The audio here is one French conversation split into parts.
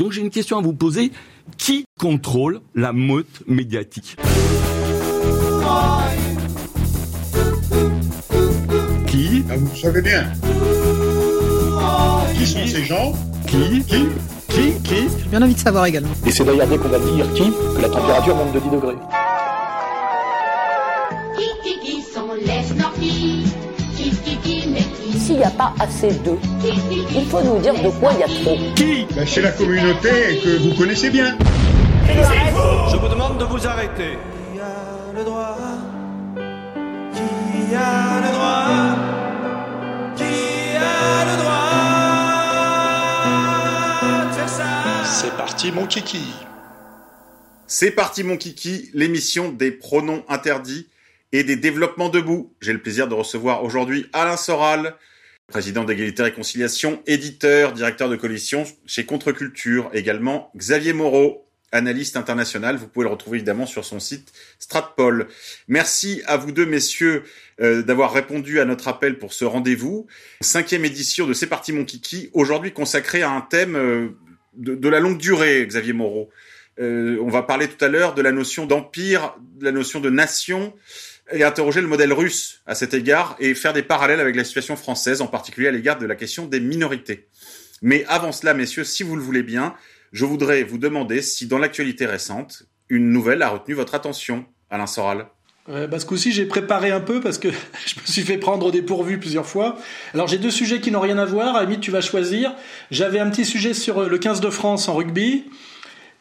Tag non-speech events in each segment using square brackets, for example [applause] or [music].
Donc j'ai une question à vous poser. Qui contrôle la meute médiatique Qui Ah, vous savez bien. Qui sont ces gens Qui Qui Qui Qui J'ai bien envie de savoir également. Et c'est d'ailleurs dès qu'on va dire qui que la température monte de 10 degrés. N'y a pas assez d'eux, il faut nous dire de quoi il y a trop. Qui? Ben, C'est la communauté que vous connaissez bien. Je vous demande de vous arrêter. Qui a le droit? Qui a le droit? Qui a le droit de faire ça? C'est parti mon kiki C'est parti mon kiki, l'émission des pronoms interdits et des développements debout. J'ai le plaisir de recevoir aujourd'hui Alain Soral, président d'égalité et réconciliation, éditeur, directeur de coalition chez Contre-Culture, également Xavier Moreau, analyste international. Vous pouvez le retrouver évidemment sur son site Stratpol. Merci à vous deux messieurs euh, d'avoir répondu à notre appel pour ce rendez-vous. Cinquième édition de C'est parti mon kiki, aujourd'hui consacrée à un thème euh, de, la longue durée, Xavier Moreau. Euh, on va parler tout à l'heure de la notion d'empire, de la notion de nation, et interroger le modèle russe à cet égard et faire des parallèles avec la situation française, en particulier à l'égard de la question des minorités. Mais avant cela, messieurs, si vous le voulez bien, je voudrais vous demander si dans l'actualité récente, une nouvelle a retenu votre attention, Alain Soral. Ouais, bah, ce coup-ci, j'ai préparé un peu parce que [laughs] je me suis fait prendre au dépourvu plusieurs fois. Alors, j'ai deux sujets qui n'ont rien à voir. Ami, tu vas choisir. J'avais un petit sujet sur euh, le 15 de France en rugby.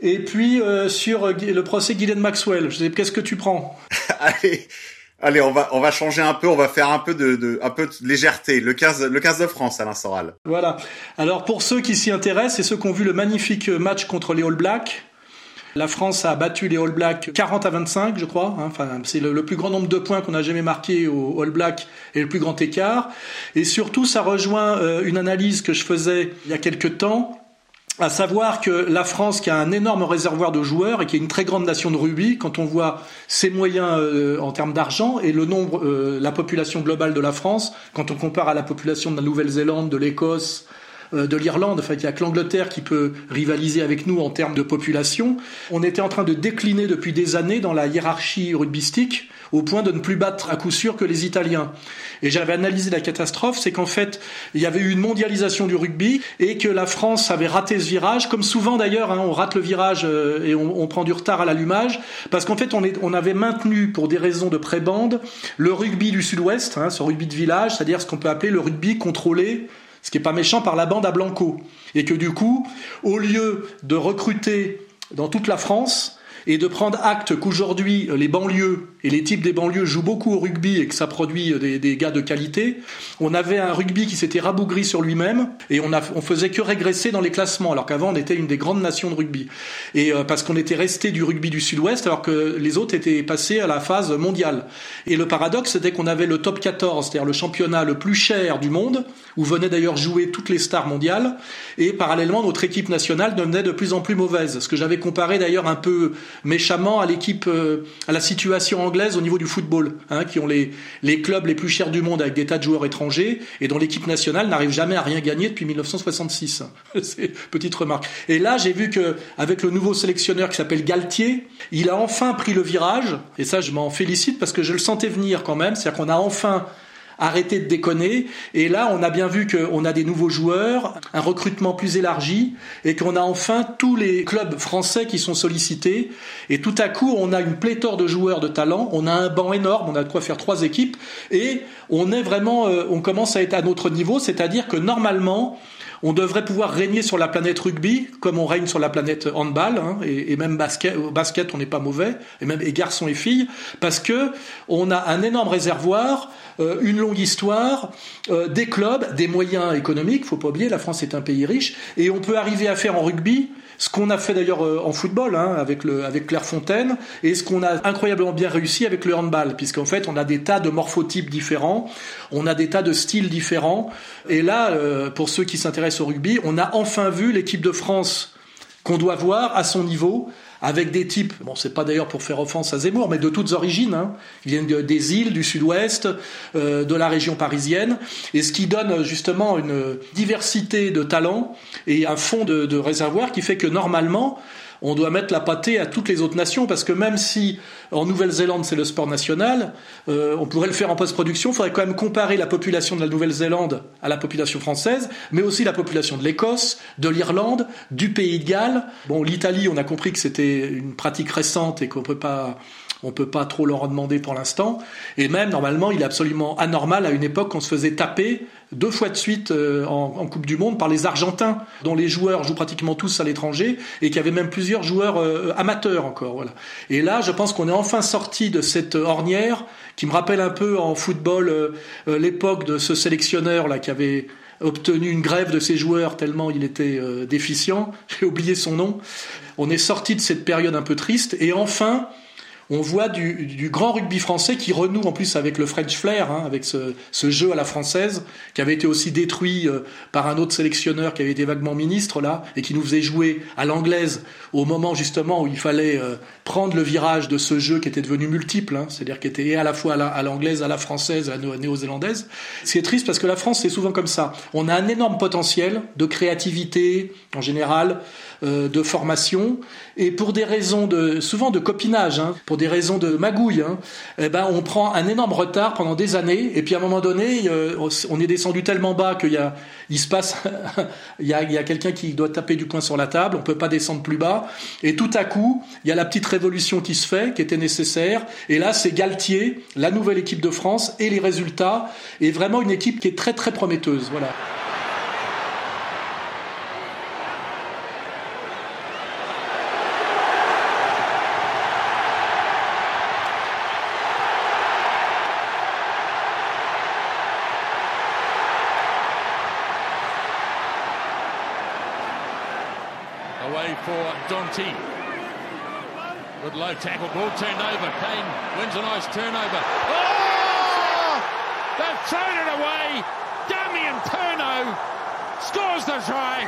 Et puis euh, sur euh, le procès Guylaine Maxwell. Je sais, qu'est-ce que tu prends? [laughs] Allez, allez, on va on va changer un peu, on va faire un peu de, de un peu de légèreté. Le 15 le 15 de France, Alain Soral. Voilà. Alors pour ceux qui s'y intéressent et ceux qui ont vu le magnifique match contre les All Blacks, la France a battu les All Blacks 40 à 25, je crois. hein. Enfin, c'est le, plus grand nombre de points qu'on a jamais marqué aux All Blacks et le plus grand écart. Et surtout, ça rejoint euh, une analyse que je faisais il y a quelques temps à savoir que la France, qui a un énorme réservoir de joueurs et qui est une très grande nation de rugby, quand on voit ses moyens euh, en termes d'argent et le nombre, euh, la population globale de la France, quand on compare à la population de la Nouvelle-Zélande, de l'Écosse, de l'Irlande, enfin il y a que l'Angleterre qui peut rivaliser avec nous en termes de population, on était en train de décliner depuis des années dans la hiérarchie rugbystique au point de ne plus battre à coup sûr que les Italiens. Et j'avais analysé la catastrophe, c'est qu'en fait, il y avait eu une mondialisation du rugby et que la France avait raté ce virage, comme souvent d'ailleurs, hein, on rate le virage euh, et on, prend du retard à l'allumage, parce qu'en fait, on, avait maintenu, pour des raisons de prébande, le rugby du sud-ouest, hein, ce rugby de village, c'est-à-dire ce qu'on peut appeler le rugby contrôlé ce qui est pas méchant par la bande à Blanco. Et que du coup, au lieu de recruter dans toute la France, et de prendre acte qu'aujourd'hui les banlieues et les types des banlieues jouent beaucoup au rugby et que ça produit des, des gars de qualité, on avait un rugby qui s'était rabougri sur lui-même et on, a, on faisait que régresser dans les classements alors qu'avant on était une des grandes nations de rugby et euh, parce qu'on était resté du rugby du Sud-Ouest alors que les autres étaient passés à la phase mondiale et le paradoxe c'était qu'on avait le top 14 c'est-à-dire le championnat le plus cher du monde où venaient d'ailleurs jouer toutes les stars mondiales et parallèlement notre équipe nationale devenait de plus en plus mauvaise ce que j'avais comparé d'ailleurs un peu méchamment à l'équipe, euh, à la situation anglaise au niveau du football, hein, qui ont les, les clubs les plus chers du monde avec des tas de joueurs étrangers et dont l'équipe nationale n'arrive jamais à rien gagner depuis 1966. [laughs] C'est petite remarque. Et là, j'ai vu que avec le nouveau sélectionneur qui s'appelle Galtier, il a enfin pris le virage et ça, je m'en félicite parce que je le sentais venir quand même. C'est-à-dire qu'on a enfin arrêtez de déconner. Et là, on a bien vu qu'on a des nouveaux joueurs, un recrutement plus élargi, et qu'on a enfin tous les clubs français qui sont sollicités. Et tout à coup, on a une pléthore de joueurs de talent, on a un banc énorme, on a de quoi faire trois équipes, et on est vraiment, euh, on commence à être à notre niveau, c'est-à-dire que normalement, on devrait pouvoir régner sur la planète rugby comme on règne sur la planète handball hein, et, même basket. Basket, on n'est pas mauvais, et même garçons et filles, parce que on a un énorme réservoir, euh, une longue histoire, euh, des clubs, des moyens économiques. Faut pas oublier, la France est un pays riche, et on peut arriver à faire en rugby ce qu'on a fait d'ailleurs euh, en football hein, avec le avec Clairefontaine et ce qu'on a incroyablement bien réussi avec le handball puisqu'en fait on a des tas de morphotypes différents, on a des tas de styles différents. Et là euh, pour ceux qui s'intéressent au rugby, on a enfin vu l'équipe de France qu'on doit voir à son niveau avec des types, bon c'est pas d'ailleurs pour faire offense à Zemmour, mais de toutes origines, hein. ils viennent de- des îles, du sud-ouest, euh, de la région parisienne, et ce qui donne justement une diversité de talents et un fond de réservoir qui fait que normalement, on doit mettre la pâtée à toutes les autres nations parce que même si en Nouvelle-Zélande c'est le sport national, euh, on pourrait le faire en post-production. Il faudrait quand même comparer la population de la Nouvelle-Zélande à la population française, mais aussi la population de l'Écosse, de l'Irlande, du Pays de Galles. Bon, l'Italie, on a compris que c'était une pratique récente et qu'on peut pas on peut pas trop leur en demander pour l'instant. Et même, normalement, il est absolument anormal à une époque qu'on se faisait taper deux fois de suite euh, en, en Coupe du Monde par les Argentins, dont les joueurs jouent pratiquement tous à l'étranger et qui avaient même plusieurs joueurs euh, amateurs encore. Voilà. Et là, je pense qu'on est enfin sorti de cette ornière qui me rappelle un peu en football euh, euh, l'époque de ce sélectionneur là qui avait obtenu une grève de ses joueurs tellement il était euh, déficient. [laughs] J'ai oublié son nom. On est sorti de cette période un peu triste et enfin on voit du, du grand rugby français qui renoue en plus avec le French flair, hein, avec ce, ce jeu à la française, qui avait été aussi détruit euh, par un autre sélectionneur qui avait été vaguement ministre là, et qui nous faisait jouer à l'anglaise au moment justement où il fallait euh, prendre le virage de ce jeu qui était devenu multiple, hein, c'est-à-dire qui était à la fois à la- à l'anglaise, à la française, à la néo- néo-zélandaise. C'est triste parce que la France c'est souvent comme ça. On a un énorme potentiel de créativité en général, euh, de formation, et pour des raisons de souvent de copinage, hein, pour des raisons de magouille, hein, eh ben on prend un énorme retard pendant des années, et puis à un moment donné, euh, on est descendu tellement bas qu'il y a, se passe, [laughs] il y a, il y a quelqu'un qui doit taper du poing sur la table, on peut pas descendre plus bas, et tout à coup, il y a la petite révolution qui se fait, qui était nécessaire, et là c'est Galtier, la nouvelle équipe de France, et les résultats, et vraiment une équipe qui est très très prometteuse, voilà. Tackle, ball turned over. Kane wins a nice turnover. Oh! Scores the try.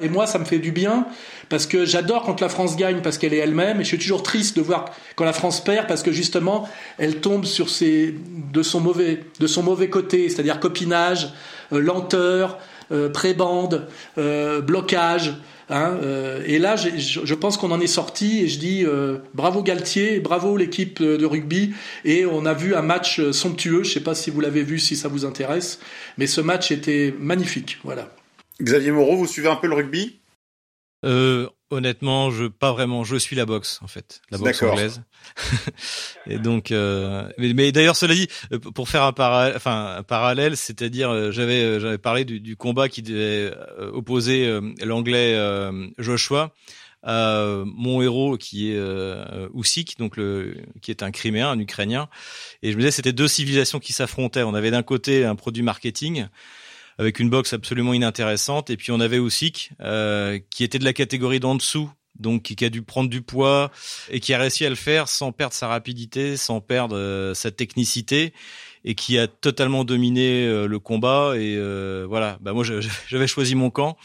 Et moi, ça me fait du bien parce que j'adore quand la France gagne parce qu'elle est elle-même et je suis toujours triste de voir quand la France perd parce que justement, elle tombe sur ses, de son mauvais, de son mauvais côté, c'est-à-dire copinage, euh, lenteur, prébande, euh, blocage. Hein, euh, et là, je je pense qu'on en est sorti et je dis euh, bravo Galtier, bravo l'équipe euh, de rugby. Et on a vu un match euh, somptueux. Je sais pas si vous l'avez vu, si ça vous intéresse, mais ce match était magnifique. Voilà. Xavier Moreau, vous suivez un peu le rugby? Euh, honnêtement, je pas vraiment. Je suis la boxe en fait, la boxe anglaise. [laughs] et donc, euh, mais, mais d'ailleurs, cela dit, euh, pour faire un parallèle, enfin un parallèle, c'est-à-dire, euh, j'avais euh, j'avais parlé du, du combat qui devait opposer euh, l'anglais euh, Joshua. à mon héros qui est euh, Usyk, donc le qui est un Criméen, un Ukrainien, et je me disais c'était deux civilisations qui s'affrontaient. On avait d'un côté un produit marketing avec une boxe absolument inintéressante. Et puis on avait Usyk, euh, qui était de la catégorie d'en dessous, donc qui, a dû prendre du poids et qui a réussi à le faire sans perdre sa rapidité, sans perdre euh, sa technicité et qui a totalement dominé euh, le combat. Et euh, voilà, bah moi [laughs] j'avais choisi mon camp.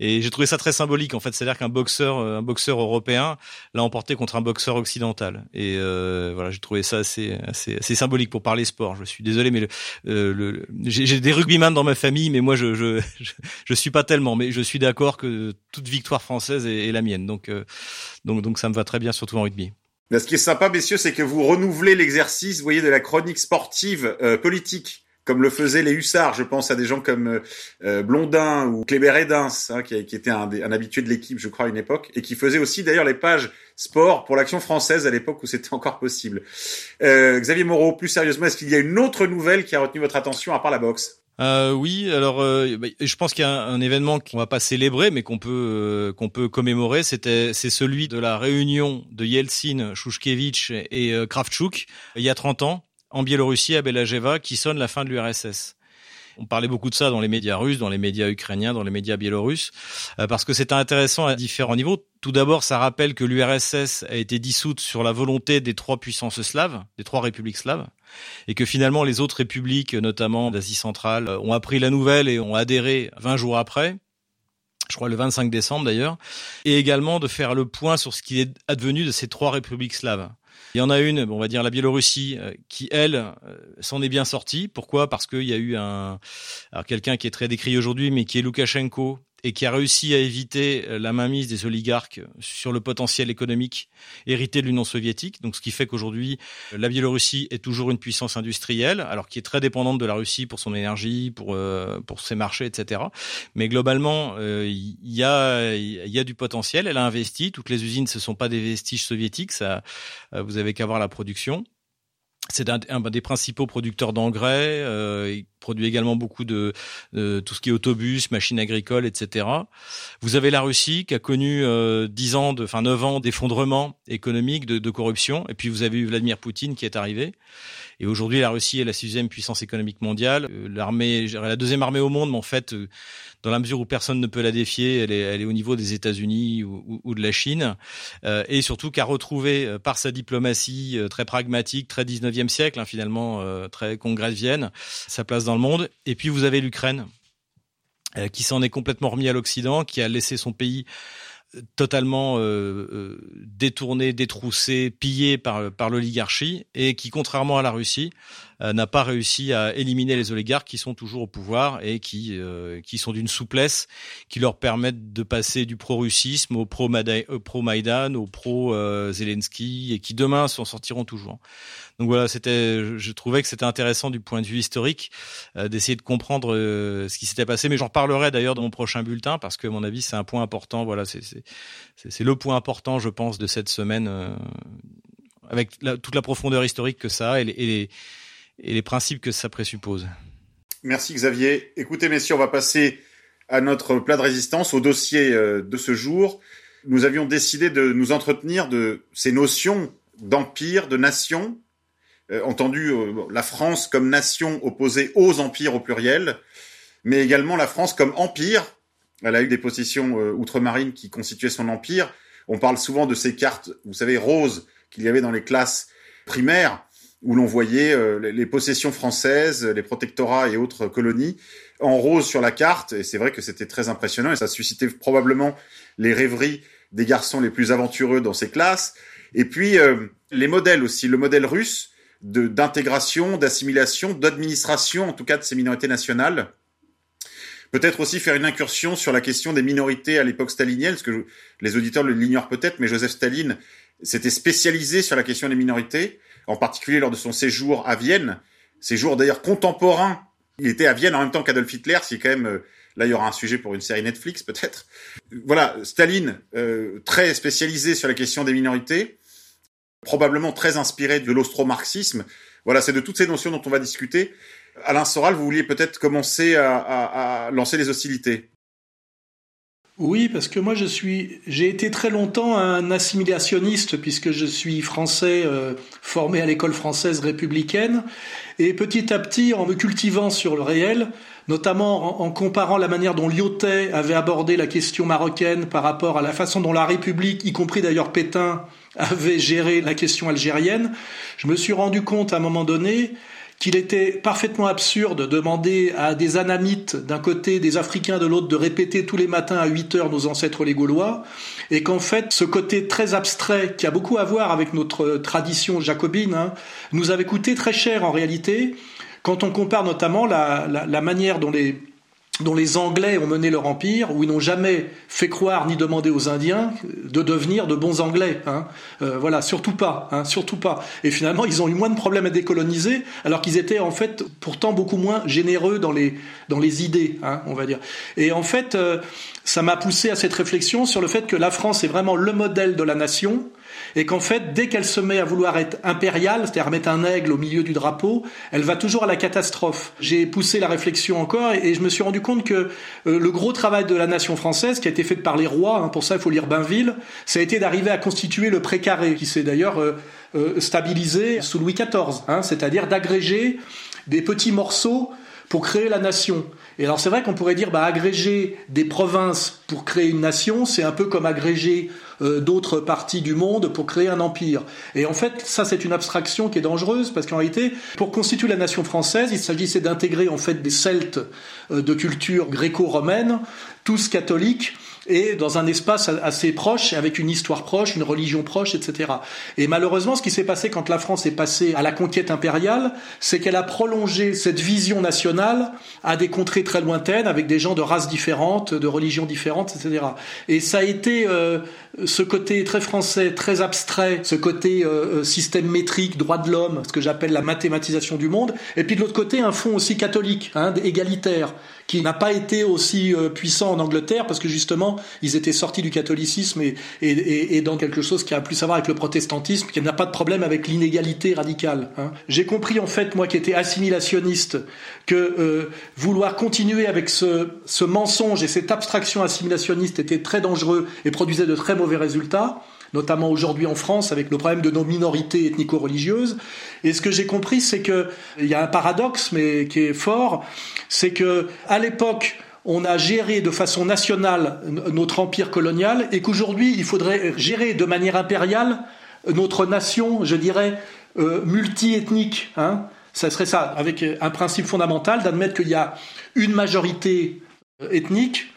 Et j'ai trouvé ça très symbolique en fait, c'est-à-dire qu'un boxeur, euh, un boxeur européen l'a emporté contre un boxeur occidental. Et euh, voilà, j'ai trouvé ça assez, assez, assez symbolique pour parler sport. Je suis désolé, mais le, euh, le, j'ai des rugbyman dans ma famille, mais moi je, je, je, suis pas tellement. Mais je suis d'accord que toute victoire française est, est la mienne. Donc, euh, donc, donc ça me va très bien, surtout en rugby. Ce qui est sympa, messieurs, c'est que vous renouvelez l'exercice, vous voyez, de la chronique sportive euh, politique, comme le faisaient les hussards. Je pense à des gens comme euh, euh, Blondin ou Kléber Edens, hein, qui, qui était un, un habitué de l'équipe, je crois, à une époque, et qui faisait aussi d'ailleurs les pages sport pour l'action française à l'époque où c'était encore possible. Euh, Xavier Moreau, plus sérieusement, est-ce qu'il y a une autre nouvelle qui a retenu votre attention à part la boxe? Euh, oui, alors euh, bah, je pense qu'il y a un, un événement qu'on va pas célébrer, mais qu'on peut euh, qu'on peut commémorer. C'était c'est celui de la réunion de Yeltsin, Shushkevich et euh, Kravchuk il y a 30 ans en Biélorussie à Belageva, qui sonne la fin de l'URSS. On parlait beaucoup de ça dans les médias russes, dans les médias ukrainiens, dans les médias biélorusses, euh, parce que c'est intéressant à différents niveaux. Tout d'abord, ça rappelle que l'URSS a été dissoute sur la volonté des trois puissances slaves, des trois républiques slaves, et que finalement les autres républiques, notamment d'Asie centrale, euh, ont appris la nouvelle et ont adhéré 20 jours après. je crois le 25 décembre d'ailleurs, et également de faire le point sur ce qui est advenu de ces trois républiques slaves. Il y en a une, on va dire la Biélorussie, euh, qui elle euh, s'en est bien sortie. Pourquoi? Parce qu'il y a eu un, quelqu'un qui est très décrit aujourd'hui, mais qui est Loukachenko, et qui a réussi à éviter euh, la mainmise des oligarques sur le potentiel économique hérité de l'Union soviétique. Donc, ce qui fait qu'aujourd'hui, euh, la Biélorussie est toujours une puissance industrielle, alors qui est très dépendante de la Russie pour son énergie, pour euh, pour ses marchés, etc. Mais globalement, il y a y a du potentiel. Elle a investi. Toutes les usines, ce sont pas des vestiges soviétiques. Ça, vous avez qu'à voir la production. C'est un, un, des principaux producteurs d'engrais. Euh, produit également beaucoup de, de, tout ce qui est autobus, machines agricoles, etc. Vous avez la Russie qui a connu euh, 10 ans, de, enfin 9 ans d'effondrement économique, de, de, corruption. Et puis vous avez eu Vladimir Poutine qui est arrivé. Et aujourd'hui, la Russie est la sixième puissance économique mondiale. Euh, l'armée, la deuxième armée au monde, mais en fait, euh, dans la mesure où personne ne peut la défier, elle est, elle est au niveau des États-Unis ou, ou, de la Chine, euh, et surtout qu'a retrouvé euh, par sa diplomatie très pragmatique, très 19e siècle, hein, finalement euh, très congressienne, sa place dans monde. Et puis vous avez l'Ukraine, qui s'en est complètement remis à l'Occident, qui a laissé son pays totalement euh, euh, détourné, détroussé, pillé par, l'oligarchie et qui, contrairement à la Russie, euh, n'a pas réussi à éliminer les oligarques qui sont toujours au pouvoir et qui, euh, qui sont d'une souplesse qui leur permettent de passer du pro-russisme au pro-Maïdan, au pro-Zelensky et qui demain s'en sortiront toujours. Donc voilà, c'était, je trouvais que c'était intéressant du point de vue historique euh, d'essayer de comprendre euh, ce qui s'était passé. Mais j'en reparlerai d'ailleurs dans mon prochain bulletin parce que à mon avis c'est un point important. Voilà, c'est c'est le point important, je pense, de cette semaine euh, avec la, toute la profondeur historique que ça a et les, et les, et les principes que ça présuppose. Merci Xavier. Écoutez messieurs, on va passer à notre plat de résistance, au dossier de ce jour. Nous avions décidé de nous entretenir de ces notions d'empire, de nation, entendu euh, la France comme nation opposée aux empires au pluriel, mais également la France comme empire. Elle a eu des possessions euh, outre-marines qui constituaient son empire. On parle souvent de ces cartes, vous savez, roses qu'il y avait dans les classes primaires, où l'on voyait les possessions françaises, les protectorats et autres colonies en rose sur la carte. Et c'est vrai que c'était très impressionnant et ça suscitait probablement les rêveries des garçons les plus aventureux dans ces classes. Et puis euh, les modèles aussi, le modèle russe d'intégration, d'assimilation, d'administration, en tout cas de ces minorités nationales. Peut-être aussi faire une incursion sur la question des minorités à l'époque stalinienne, parce que les auditeurs l'ignorent peut-être, mais Joseph Staline s'était spécialisé sur la question des minorités, en particulier lors de son séjour à Vienne, séjour d'ailleurs contemporain. Il était à Vienne en même temps qu'Adolf Hitler, c'est quand même euh, là il y aura un sujet pour une série Netflix peut-être. Voilà, Staline euh, très spécialisé sur la question des minorités probablement très inspiré de l'austro-marxisme. Voilà, c'est de toutes ces notions dont on va discuter. Alain Soral, vous vouliez peut-être commencer à, lancer les hostilités. Oui, parce que moi je suis, j'ai été très longtemps un assimilationniste puisque je suis français euh, formé à l'école française républicaine et petit à petit en me cultivant sur le réel, notamment en, en comparant la manière dont Lyotet avait abordé la question marocaine par rapport à la façon dont la République, y compris d'ailleurs Pétain, avait géré la question algérienne, je me suis rendu compte à un moment donné qu'il était parfaitement absurde de demander à des anamites d'un côté, des Africains de l'autre, de répéter tous les matins à 8 heures nos ancêtres les Gaulois, et qu'en fait, ce côté très abstrait, qui a beaucoup à voir avec notre tradition jacobine, hein, nous avait coûté très cher en réalité, quand on compare notamment la, la, la manière dont les dont les Anglais ont mené leur empire, où ils n'ont jamais fait croire ni demandé aux Indiens de devenir de bons Anglais. Hein. Euh, voilà, surtout pas, hein, surtout pas. Et finalement, ils ont eu moins de problèmes à décoloniser, alors qu'ils étaient en fait pourtant beaucoup moins généreux dans les dans les idées, hein, on va dire. Et en fait, euh, ça m'a poussé à cette réflexion sur le fait que la France est vraiment le modèle de la nation et qu'en fait, dès qu'elle se met à vouloir être impériale, c'est-à-dire mettre un aigle au milieu du drapeau, elle va toujours à la catastrophe. J'ai poussé la réflexion encore et, je me suis rendu compte que euh, le gros travail de la nation française, qui a été fait par les rois, hein, pour ça il faut lire Bainville, ça a été d'arriver à constituer le précaré, qui s'est d'ailleurs euh, euh, stabilisé sous Louis XIV, hein, c'est-à-dire d'agréger des petits morceaux pour créer la nation. Et alors c'est vrai qu'on pourrait dire bah, agréger des provinces pour créer une nation, c'est un peu comme agréger euh, d'autres parties du monde pour créer un empire. Et en fait, ça c'est une abstraction qui est dangereuse parce qu'en réalité, pour constituer la nation française, il s'agissait d'intégrer en fait des Celtes euh, de culture gréco-romaine, tous catholiques, et dans un espace assez proche, avec une histoire proche, une religion proche, etc. Et malheureusement, ce qui s'est passé quand la France est passée à la conquête impériale, c'est qu'elle a prolongé cette vision nationale à des contrées très lointaines, avec des gens de races différentes, de religions différentes, etc. Et ça a été euh, ce côté très français, très abstrait, ce côté euh, euh, système métrique, droit de l'homme, ce que j'appelle la mathématisation du monde, et puis de l'autre côté, un fond aussi catholique, hein, égalitaire, qui n'a pas été aussi euh, puissant en Angleterre parce que justement ils étaient sortis du catholicisme et, et, et, dans quelque chose qui a plus à voir avec le protestantisme, qui n'a pas de problème avec l'inégalité radicale. Hein. J'ai compris en fait moi qui étais assimilationniste que euh, vouloir continuer avec ce, ce mensonge et cette abstraction assimilationniste était très dangereux et produisait de très mauvais résultats notamment aujourd'hui en France avec le problème de nos minorités ethnico-religieuses. Et ce que j'ai compris, c'est que il y a un paradoxe, mais qui est fort, c'est que à l'époque on a géré de façon nationale notre empire colonial et qu'aujourd'hui il faudrait gérer de manière impériale notre nation, je dirais, euh, multi-ethnique. Hein. ça serait ça, avec un principe fondamental d'admettre qu'il y a une majorité ethnique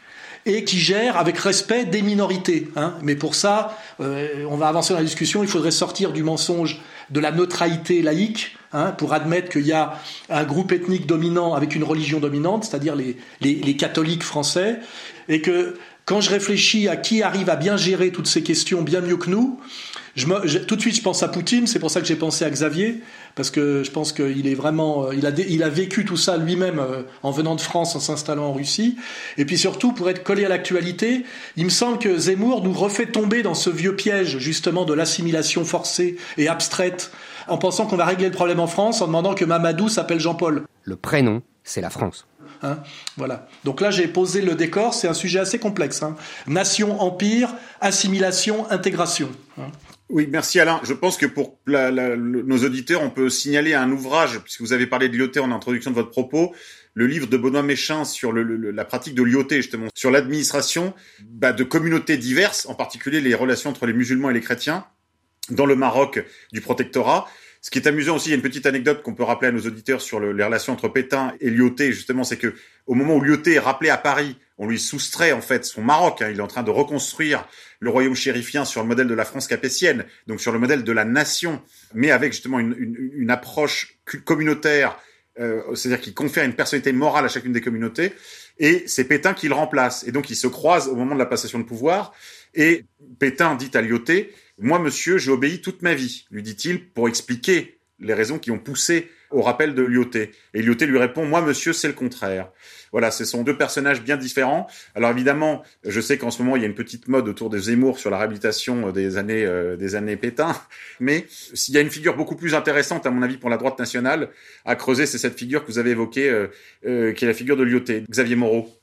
et qui gère avec respect des minorités. Hein. Mais pour ça, euh, on va avancer dans la discussion, il faudrait sortir du mensonge de la neutralité laïque hein, pour admettre qu'il y a un groupe ethnique dominant avec une religion dominante, c'est-à-dire les, les, catholiques français, et que quand je réfléchis à qui arrive à bien gérer toutes ces questions bien mieux que nous, tout de suite je pense à Poutine, c'est pour ça que j'ai pensé à Xavier, parce que je pense qu'il est vraiment, euh, il a, il a vécu tout ça lui-même euh, en venant de France, en s'installant en Russie, et puis surtout pour être collé à l'actualité, il me semble que Zemmour nous refait tomber dans ce vieux piège justement de l'assimilation forcée et abstraite, en pensant qu'on va régler le problème en France en demandant que Mamadou s'appelle Jean-Paul. Le prénom, c'est la France. Hein, voilà. Donc là, j'ai posé le décor. C'est un sujet assez complexe. Hein. Nation, empire, assimilation, intégration. Hein. Oui, merci Alain. Je pense que pour la, la, nos auditeurs, on peut signaler un ouvrage, puisque vous avez parlé de l'IoT en introduction de votre propos, le livre de Benoît Méchin sur le, le, la pratique de l'IoT, justement, sur l'administration bah, de communautés diverses, en particulier les relations entre les musulmans et les chrétiens, dans le Maroc du protectorat. Ce qui est amusant aussi, il y a une petite anecdote qu'on peut rappeler à nos auditeurs sur le, les relations entre Pétain et Lyoté, justement, c'est que au moment où Lyoté est rappelé à Paris, on lui soustrait en fait son Maroc. Hein, il est en train de reconstruire le royaume chérifien sur le modèle de la France capétienne, donc sur le modèle de la nation, mais avec justement une, une, une approche communautaire, euh, c'est-à-dire qui confère une personnalité morale à chacune des communautés. Et c'est Pétain qui le remplace. Et donc ils se croisent au moment de la passation de pouvoir. Et Pétain dit à Lyoté, moi, monsieur, j'ai obéi toute ma vie, lui dit-il, pour expliquer les raisons qui ont poussé au rappel de Lyoté. Et Lyoté lui répond, moi, monsieur, c'est le contraire. Voilà, ce sont deux personnages bien différents. Alors évidemment, je sais qu'en ce moment, il y a une petite mode autour de Zemmour sur la réhabilitation des années, euh, des années Pétain. [laughs] Mais s'il y a une figure beaucoup plus intéressante, à mon avis, pour la droite nationale, à creuser, c'est cette figure que vous avez évoquée, euh, euh, qui est la figure de Lyoté, Xavier Moreau.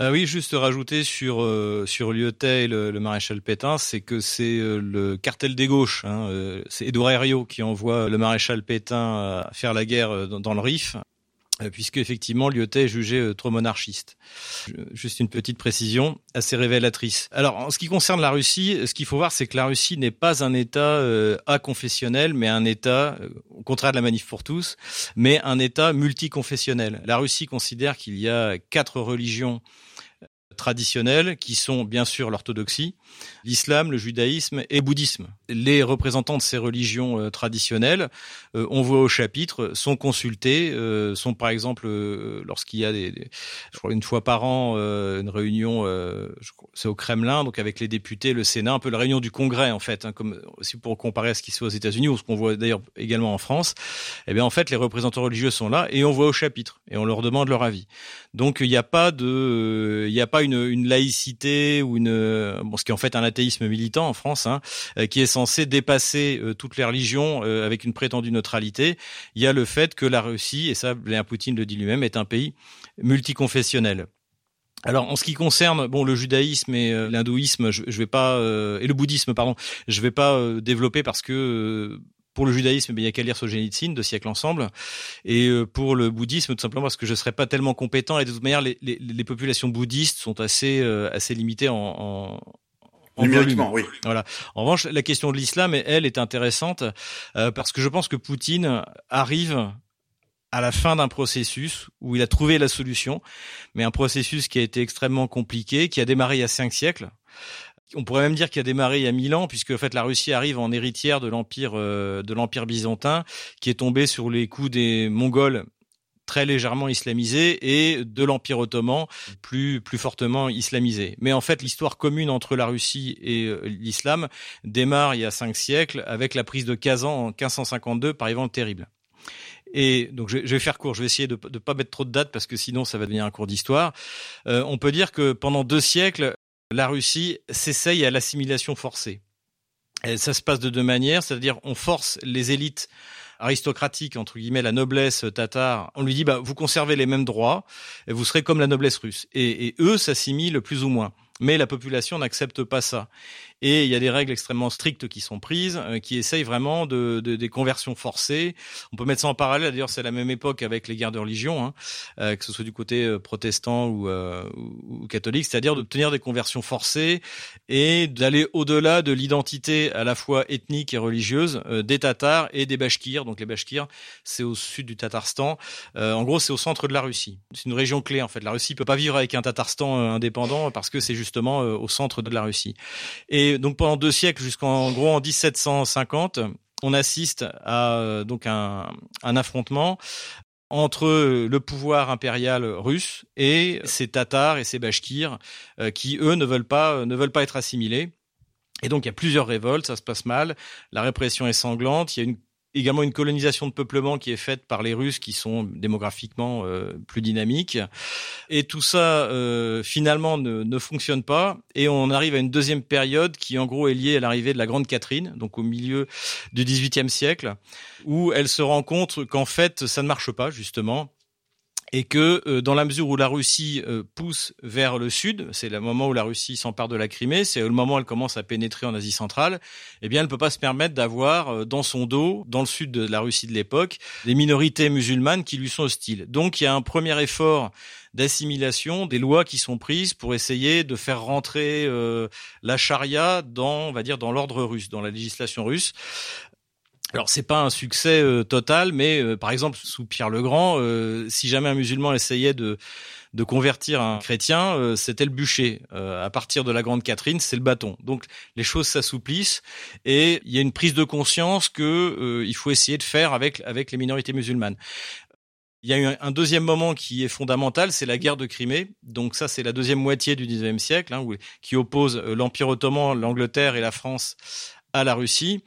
Euh, oui, juste rajouter sur euh, sur et le, maréchal Pétain, c'est que c'est euh, le cartel des gauches. Hein, euh, c'est Édouard Herriot qui envoie le maréchal Pétain faire la guerre dans le Rif puisque effectivement Lyotet est jugé trop monarchiste. Juste une petite précision assez révélatrice. Alors en ce qui concerne la Russie, ce qu'il faut voir c'est que la Russie n'est pas un État euh, aconfessionnel, mais un État, euh, au contraire de la manif pour tous, mais un État multiconfessionnel. La Russie considère qu'il y a quatre religions traditionnelles qui sont bien sûr l'orthodoxie, l'islam, le judaïsme et le bouddhisme. Les représentants de ces religions euh, traditionnelles, euh, on voit au chapitre, sont consultés, euh, sont par exemple, lorsqu'il y a des, je crois une fois par an, une réunion, c'est au Kremlin, donc avec les députés, le Sénat, un peu la réunion du Congrès en fait, hein, comme aussi pour comparer à ce qui se fait aux États-Unis ou ce qu'on voit d'ailleurs également en France. Eh bien en fait, les représentants religieux sont là et on voit au chapitre et on leur demande leur avis. Donc il n'y a pas de, il n'y a pas une, une laïcité ou une, bon, ce qui est en fait un athéisme militant en France, hein, qui est censé dépasser euh, toutes les religions euh, avec une prétendue neutralité. Il y a le fait que la Russie, et ça Vladimir Poutine le dit lui-même, est un pays multiconfessionnel. Alors en ce qui concerne bon le judaïsme et euh, l'hindouisme, je, je vais pas euh, et le bouddhisme pardon, je vais pas développer parce que pour le judaïsme, il y a qu'à lire Solzhenitsyn, deux siècles ensemble. Et pour le bouddhisme, tout simplement parce que je serais pas tellement compétent. Et de toute manière, les, populations bouddhistes sont assez assez limitées en en Numériquement, volume. oui. Voilà. En revanche, la question de l'islam, elle, est intéressante euh, parce que je pense que Poutine arrive à la fin d'un processus où il a trouvé la solution, mais un processus qui a été extrêmement compliqué, qui a démarré il y a cinq siècles. On pourrait même dire qu'il a démarré il y a mille ans, puisque en fait la Russie arrive en héritière de l'empire euh, de l'empire byzantin, qui est tombé sur les coups des Mongols très légèrement islamisé et de l'Empire ottoman plus plus fortement islamisé. Mais en fait, l'histoire commune entre la Russie et euh, l'islam démarre il y a cinq siècles avec la prise de Kazan en 1552 par Ivan le Terrible. Et donc je, vais faire court, je vais essayer de ne pas mettre trop de dates parce que sinon ça va devenir un cours d'histoire. Euh, on peut dire que pendant deux siècles, la Russie s'essaye à l'assimilation forcée. Et ça se passe de deux manières, c'est-à-dire on force les élites aristocratique entre guillemets la noblesse tatare, on lui dit bah vous conservez les mêmes droits, vous serez comme la noblesse russe. Et, et eux s'assimilent plus ou moins. Mais la population n'accepte pas ça. Et il y a des règles extrêmement strictes qui sont prises, euh, qui essayent vraiment de, de, des conversions forcées. On peut mettre ça en parallèle. D'ailleurs, c'est la même époque avec les guerres de religion, hein, euh, que ce soit du côté euh, protestant ou, euh, ou, catholique, c'est-à-dire d'obtenir des conversions forcées et d'aller au-delà de l'identité à la fois ethnique et religieuse des Tatars et des Bashkirs. Donc les Bashkirs, c'est au sud du Tatarstan. Euh, en gros, c'est au centre de la Russie. C'est une région clé en fait. La Russie peut pas vivre avec un Tatarstan indépendant parce que c'est justement au centre de la Russie. Et et donc pendant deux siècles, jusqu'en gros en 1750, on assiste à euh, donc un, un affrontement entre le pouvoir impérial russe et ces Tatars et ces Bashkirs euh, qui eux ne veulent pas ne veulent pas être assimilés. Et donc il y a plusieurs révoltes, ça se passe mal, la répression est sanglante, il y a une également une colonisation de peuplement qui est faite par les Russes qui sont démographiquement euh, plus dynamiques. Et tout ça, euh, finalement, ne, ne, fonctionne pas. Et on arrive à une deuxième période qui, en gros, est liée à l'arrivée de la Grande Catherine, donc au milieu du XVIIIe siècle, où elle se rend compte qu'en fait, ça ne marche pas, justement et que euh, dans la mesure où la Russie euh, pousse vers le sud, c'est le moment où la Russie s'empare de la Crimée, c'est le moment où elle commence à pénétrer en Asie centrale, eh bien elle ne peut pas se permettre d'avoir euh, dans son dos, dans le sud de la Russie de l'époque, des minorités musulmanes qui lui sont hostiles. Donc il y a un premier effort d'assimilation des lois qui sont prises pour essayer de faire rentrer euh, la charia dans, on va dire, dans l'ordre russe, dans la législation russe. Alors c'est pas un succès euh, total, mais euh, par exemple sous Pierre le Grand, euh, si jamais un musulman essayait de de convertir un chrétien, c'était le bûcher. à partir de la Grande Catherine, c'est le bâton. Donc les choses s'assouplissent et il y a une prise de conscience que il faut essayer de faire avec avec les minorités musulmanes. Il y a eu un deuxième moment qui est fondamental, c'est la guerre de Crimée. Donc ça, c'est la deuxième moitié du XIXe siècle, hein, qui oppose l'Empire ottoman, l'Angleterre et la France à la Russie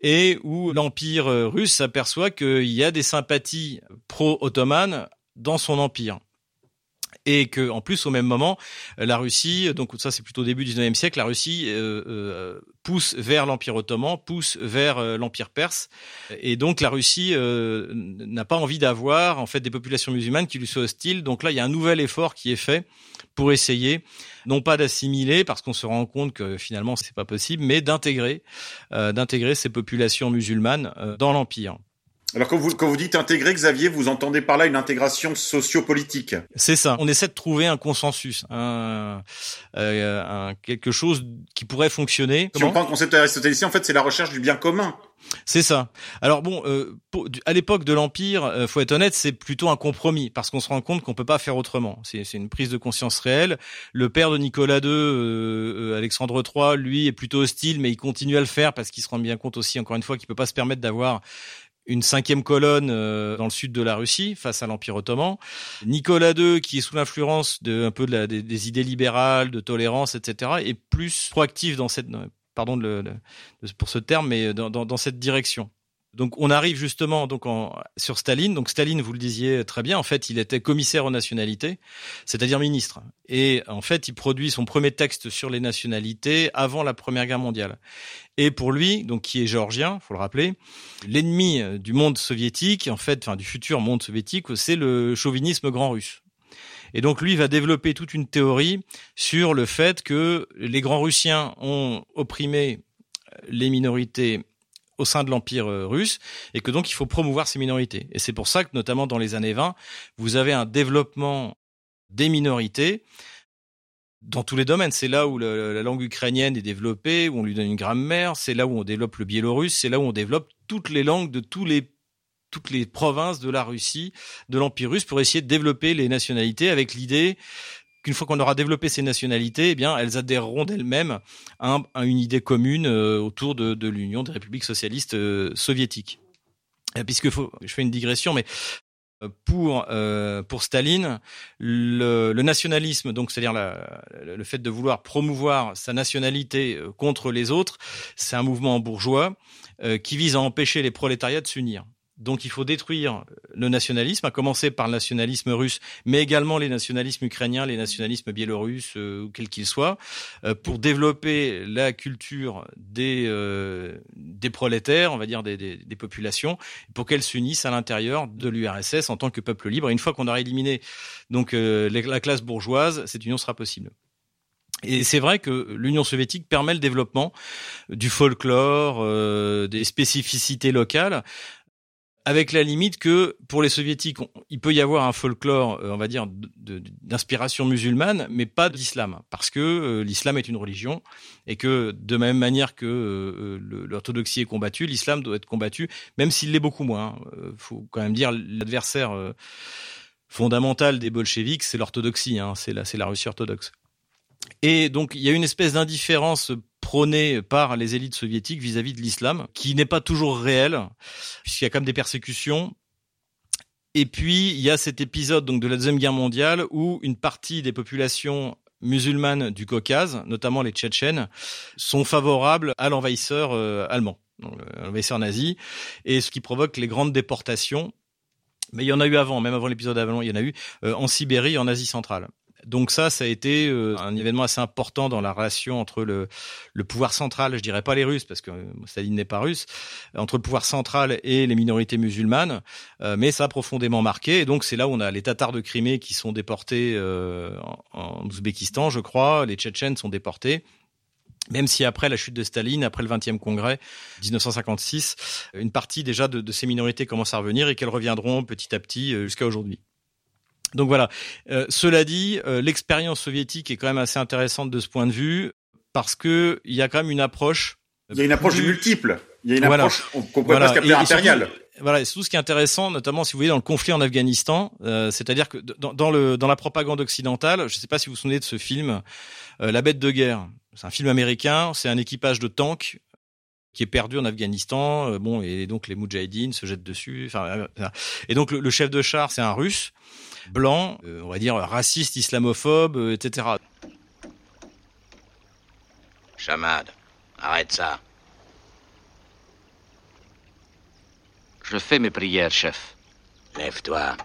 et où l'Empire russe s'aperçoit qu'il y a des sympathies pro-ottomanes dans son empire. Et que en plus au même moment la Russie donc ça c'est plutôt début du 19e siècle la Russie euh, euh, pousse vers l'empire ottoman pousse vers euh, l'empire perse. Et donc la Russie euh, n'a pas envie d'avoir en fait des populations musulmanes qui lui soient hostiles. Donc là il y a un nouvel effort qui est fait pour essayer non pas d'assimiler parce qu'on se rend compte que finalement c'est pas possible mais d'intégrer euh, d'intégrer ces populations musulmanes dans l'empire alors quand vous, quand vous dites intégrer, Xavier, vous entendez par là une intégration sociopolitique. C'est ça. On essaie de trouver un consensus, un, euh, un quelque chose qui pourrait fonctionner. Si on prend le concept aristotélicien, en fait, c'est la recherche du bien commun. C'est ça. Alors bon, euh, pour, à l'époque de l'Empire, euh, faut être honnête, c'est plutôt un compromis parce qu'on se rend compte qu'on peut pas faire autrement. C'est une prise de conscience réelle. Le père de Nicolas II, euh, Alexandre III, lui est plutôt hostile, mais il continue à le faire parce qu'il se rend bien compte aussi, encore une fois, qu'il peut pas se permettre d'avoir une cinquième colonne euh, dans le sud de la Russie face à l'Empire ottoman. Nicolas II, qui est sous l'influence de un peu de la, des, idées libérales, de tolérance, etc., est plus proactif dans cette pardon de, de, pour ce terme, mais dans, dans, dans cette direction. Donc on arrive justement donc sur Staline. Donc Staline, vous le disiez très bien, en fait, il était commissaire aux nationalités, c'est-à-dire ministre. Et en fait, il produit son premier texte sur les nationalités avant la Première Guerre mondiale. Et pour lui, donc qui est géorgien, faut le rappeler, l'ennemi du monde soviétique, en fait, enfin du futur monde soviétique, c'est le chauvinisme grand russe. Et donc lui va développer toute une théorie sur le fait que les grands russiens ont opprimé les minorités au sein de l'Empire euh, russe et que donc il faut promouvoir ces minorités. Et c'est pour ça que notamment dans les années 20, vous avez un développement des minorités dans tous les domaines. C'est là où la langue ukrainienne est développée, où on lui donne une grammaire, c'est là où on développe le biélorusse, c'est là où on développe toutes les langues de tous les toutes les provinces de la Russie, de l'Empire russe, pour essayer de développer les nationalités avec l'idée qu'une fois qu'on aura développé ces nationalités, eh bien, elles adhéreront d'elles-mêmes à, à, une idée commune euh, autour de, l'Union des républiques socialistes euh, soviétiques. Puisque faut, je fais une digression, mais pour euh, Staline, le, nationalisme, c'est-à-dire le fait de vouloir promouvoir sa nationalité euh, contre les autres, c'est un mouvement bourgeois euh, qui vise à empêcher les prolétariats de s'unir. Donc il faut détruire le nationalisme, à commencer par le nationalisme russe, mais également les nationalismes ukrainiens, les nationalismes biélorusses, euh, quels qu'ils soient, euh, pour développer la culture des, euh, des prolétaires, on va dire des, des, des populations, pour qu'elles s'unissent à l'intérieur de l'URSS en tant que peuple libre. Et une fois qu'on aura éliminé donc euh, la classe bourgeoise, cette union sera possible. Et c'est vrai que l'Union soviétique permet le développement du folklore, euh, des spécificités locales, avec la limite que pour les soviétiques, il peut y avoir un folklore, euh, on va dire, d'inspiration musulmane, mais pas d'islam, parce que euh, l'islam est une religion et que de même manière que euh, l'orthodoxie est combattue, l'islam doit être combattu, même s'il l'est beaucoup moins. Hein. faut quand même dire l'adversaire fondamental des bolcheviks, c'est l'orthodoxie, hein, c'est la Russie orthodoxe. Et donc il y a une espèce d'indifférence prônée par les élites soviétiques vis-à-vis -vis de l'islam, qui n'est pas toujours réelle, puisqu'il y a quand même des persécutions. Et puis il y a cet épisode donc de la deuxième guerre mondiale où une partie des populations musulmanes du Caucase, notamment les Tchétchènes, sont favorables à l'envahisseur euh, allemand, l'envahisseur nazi, et ce qui provoque les grandes déportations. Mais il y en a eu avant, même avant l'épisode avant, il y en a eu euh, en Sibérie, en Asie centrale. Donc ça, ça a été euh, un événement assez important dans la relation entre le, pouvoir central, je dirais pas les Russes parce que euh, Staline n'est pas russe, entre le pouvoir central et les minorités musulmanes, euh, mais ça a profondément marqué. Et donc c'est là où on a les Tatars de Crimée qui sont déportés en, en Ouzbékistan, je crois, les Tchétchènes sont déportés. Même si après la chute de Staline, après le 20e congrès 1956, une partie déjà de, de ces minorités commence à revenir et qu'elles reviendront petit à petit jusqu'à aujourd'hui. Donc voilà. Euh, cela dit, euh, l'expérience soviétique est quand même assez intéressante de ce point de vue parce que il y a quand même une approche. Il y a une approche plus... multiple. Il y a une voilà. approche qu'on pourrait voilà. presque impériale. Voilà, c'est tout ce qui est intéressant, notamment si vous voyez dans le conflit en Afghanistan, euh, c'est-à-dire que dans, dans, le dans la propagande occidentale, je ne sais pas si vous vous souvenez de ce film, euh, La Bête de guerre. C'est un film américain. C'est un équipage de tanks qui est perdu en Afghanistan. Euh, bon, et donc les Moudjahidines se jettent dessus. Enfin, et donc le, le chef de char, c'est un Russe blanc, euh, on va dire raciste, islamophobe, euh, etc. Chamad, arrête ça. Je fais mes prières, chef. Lève-toi.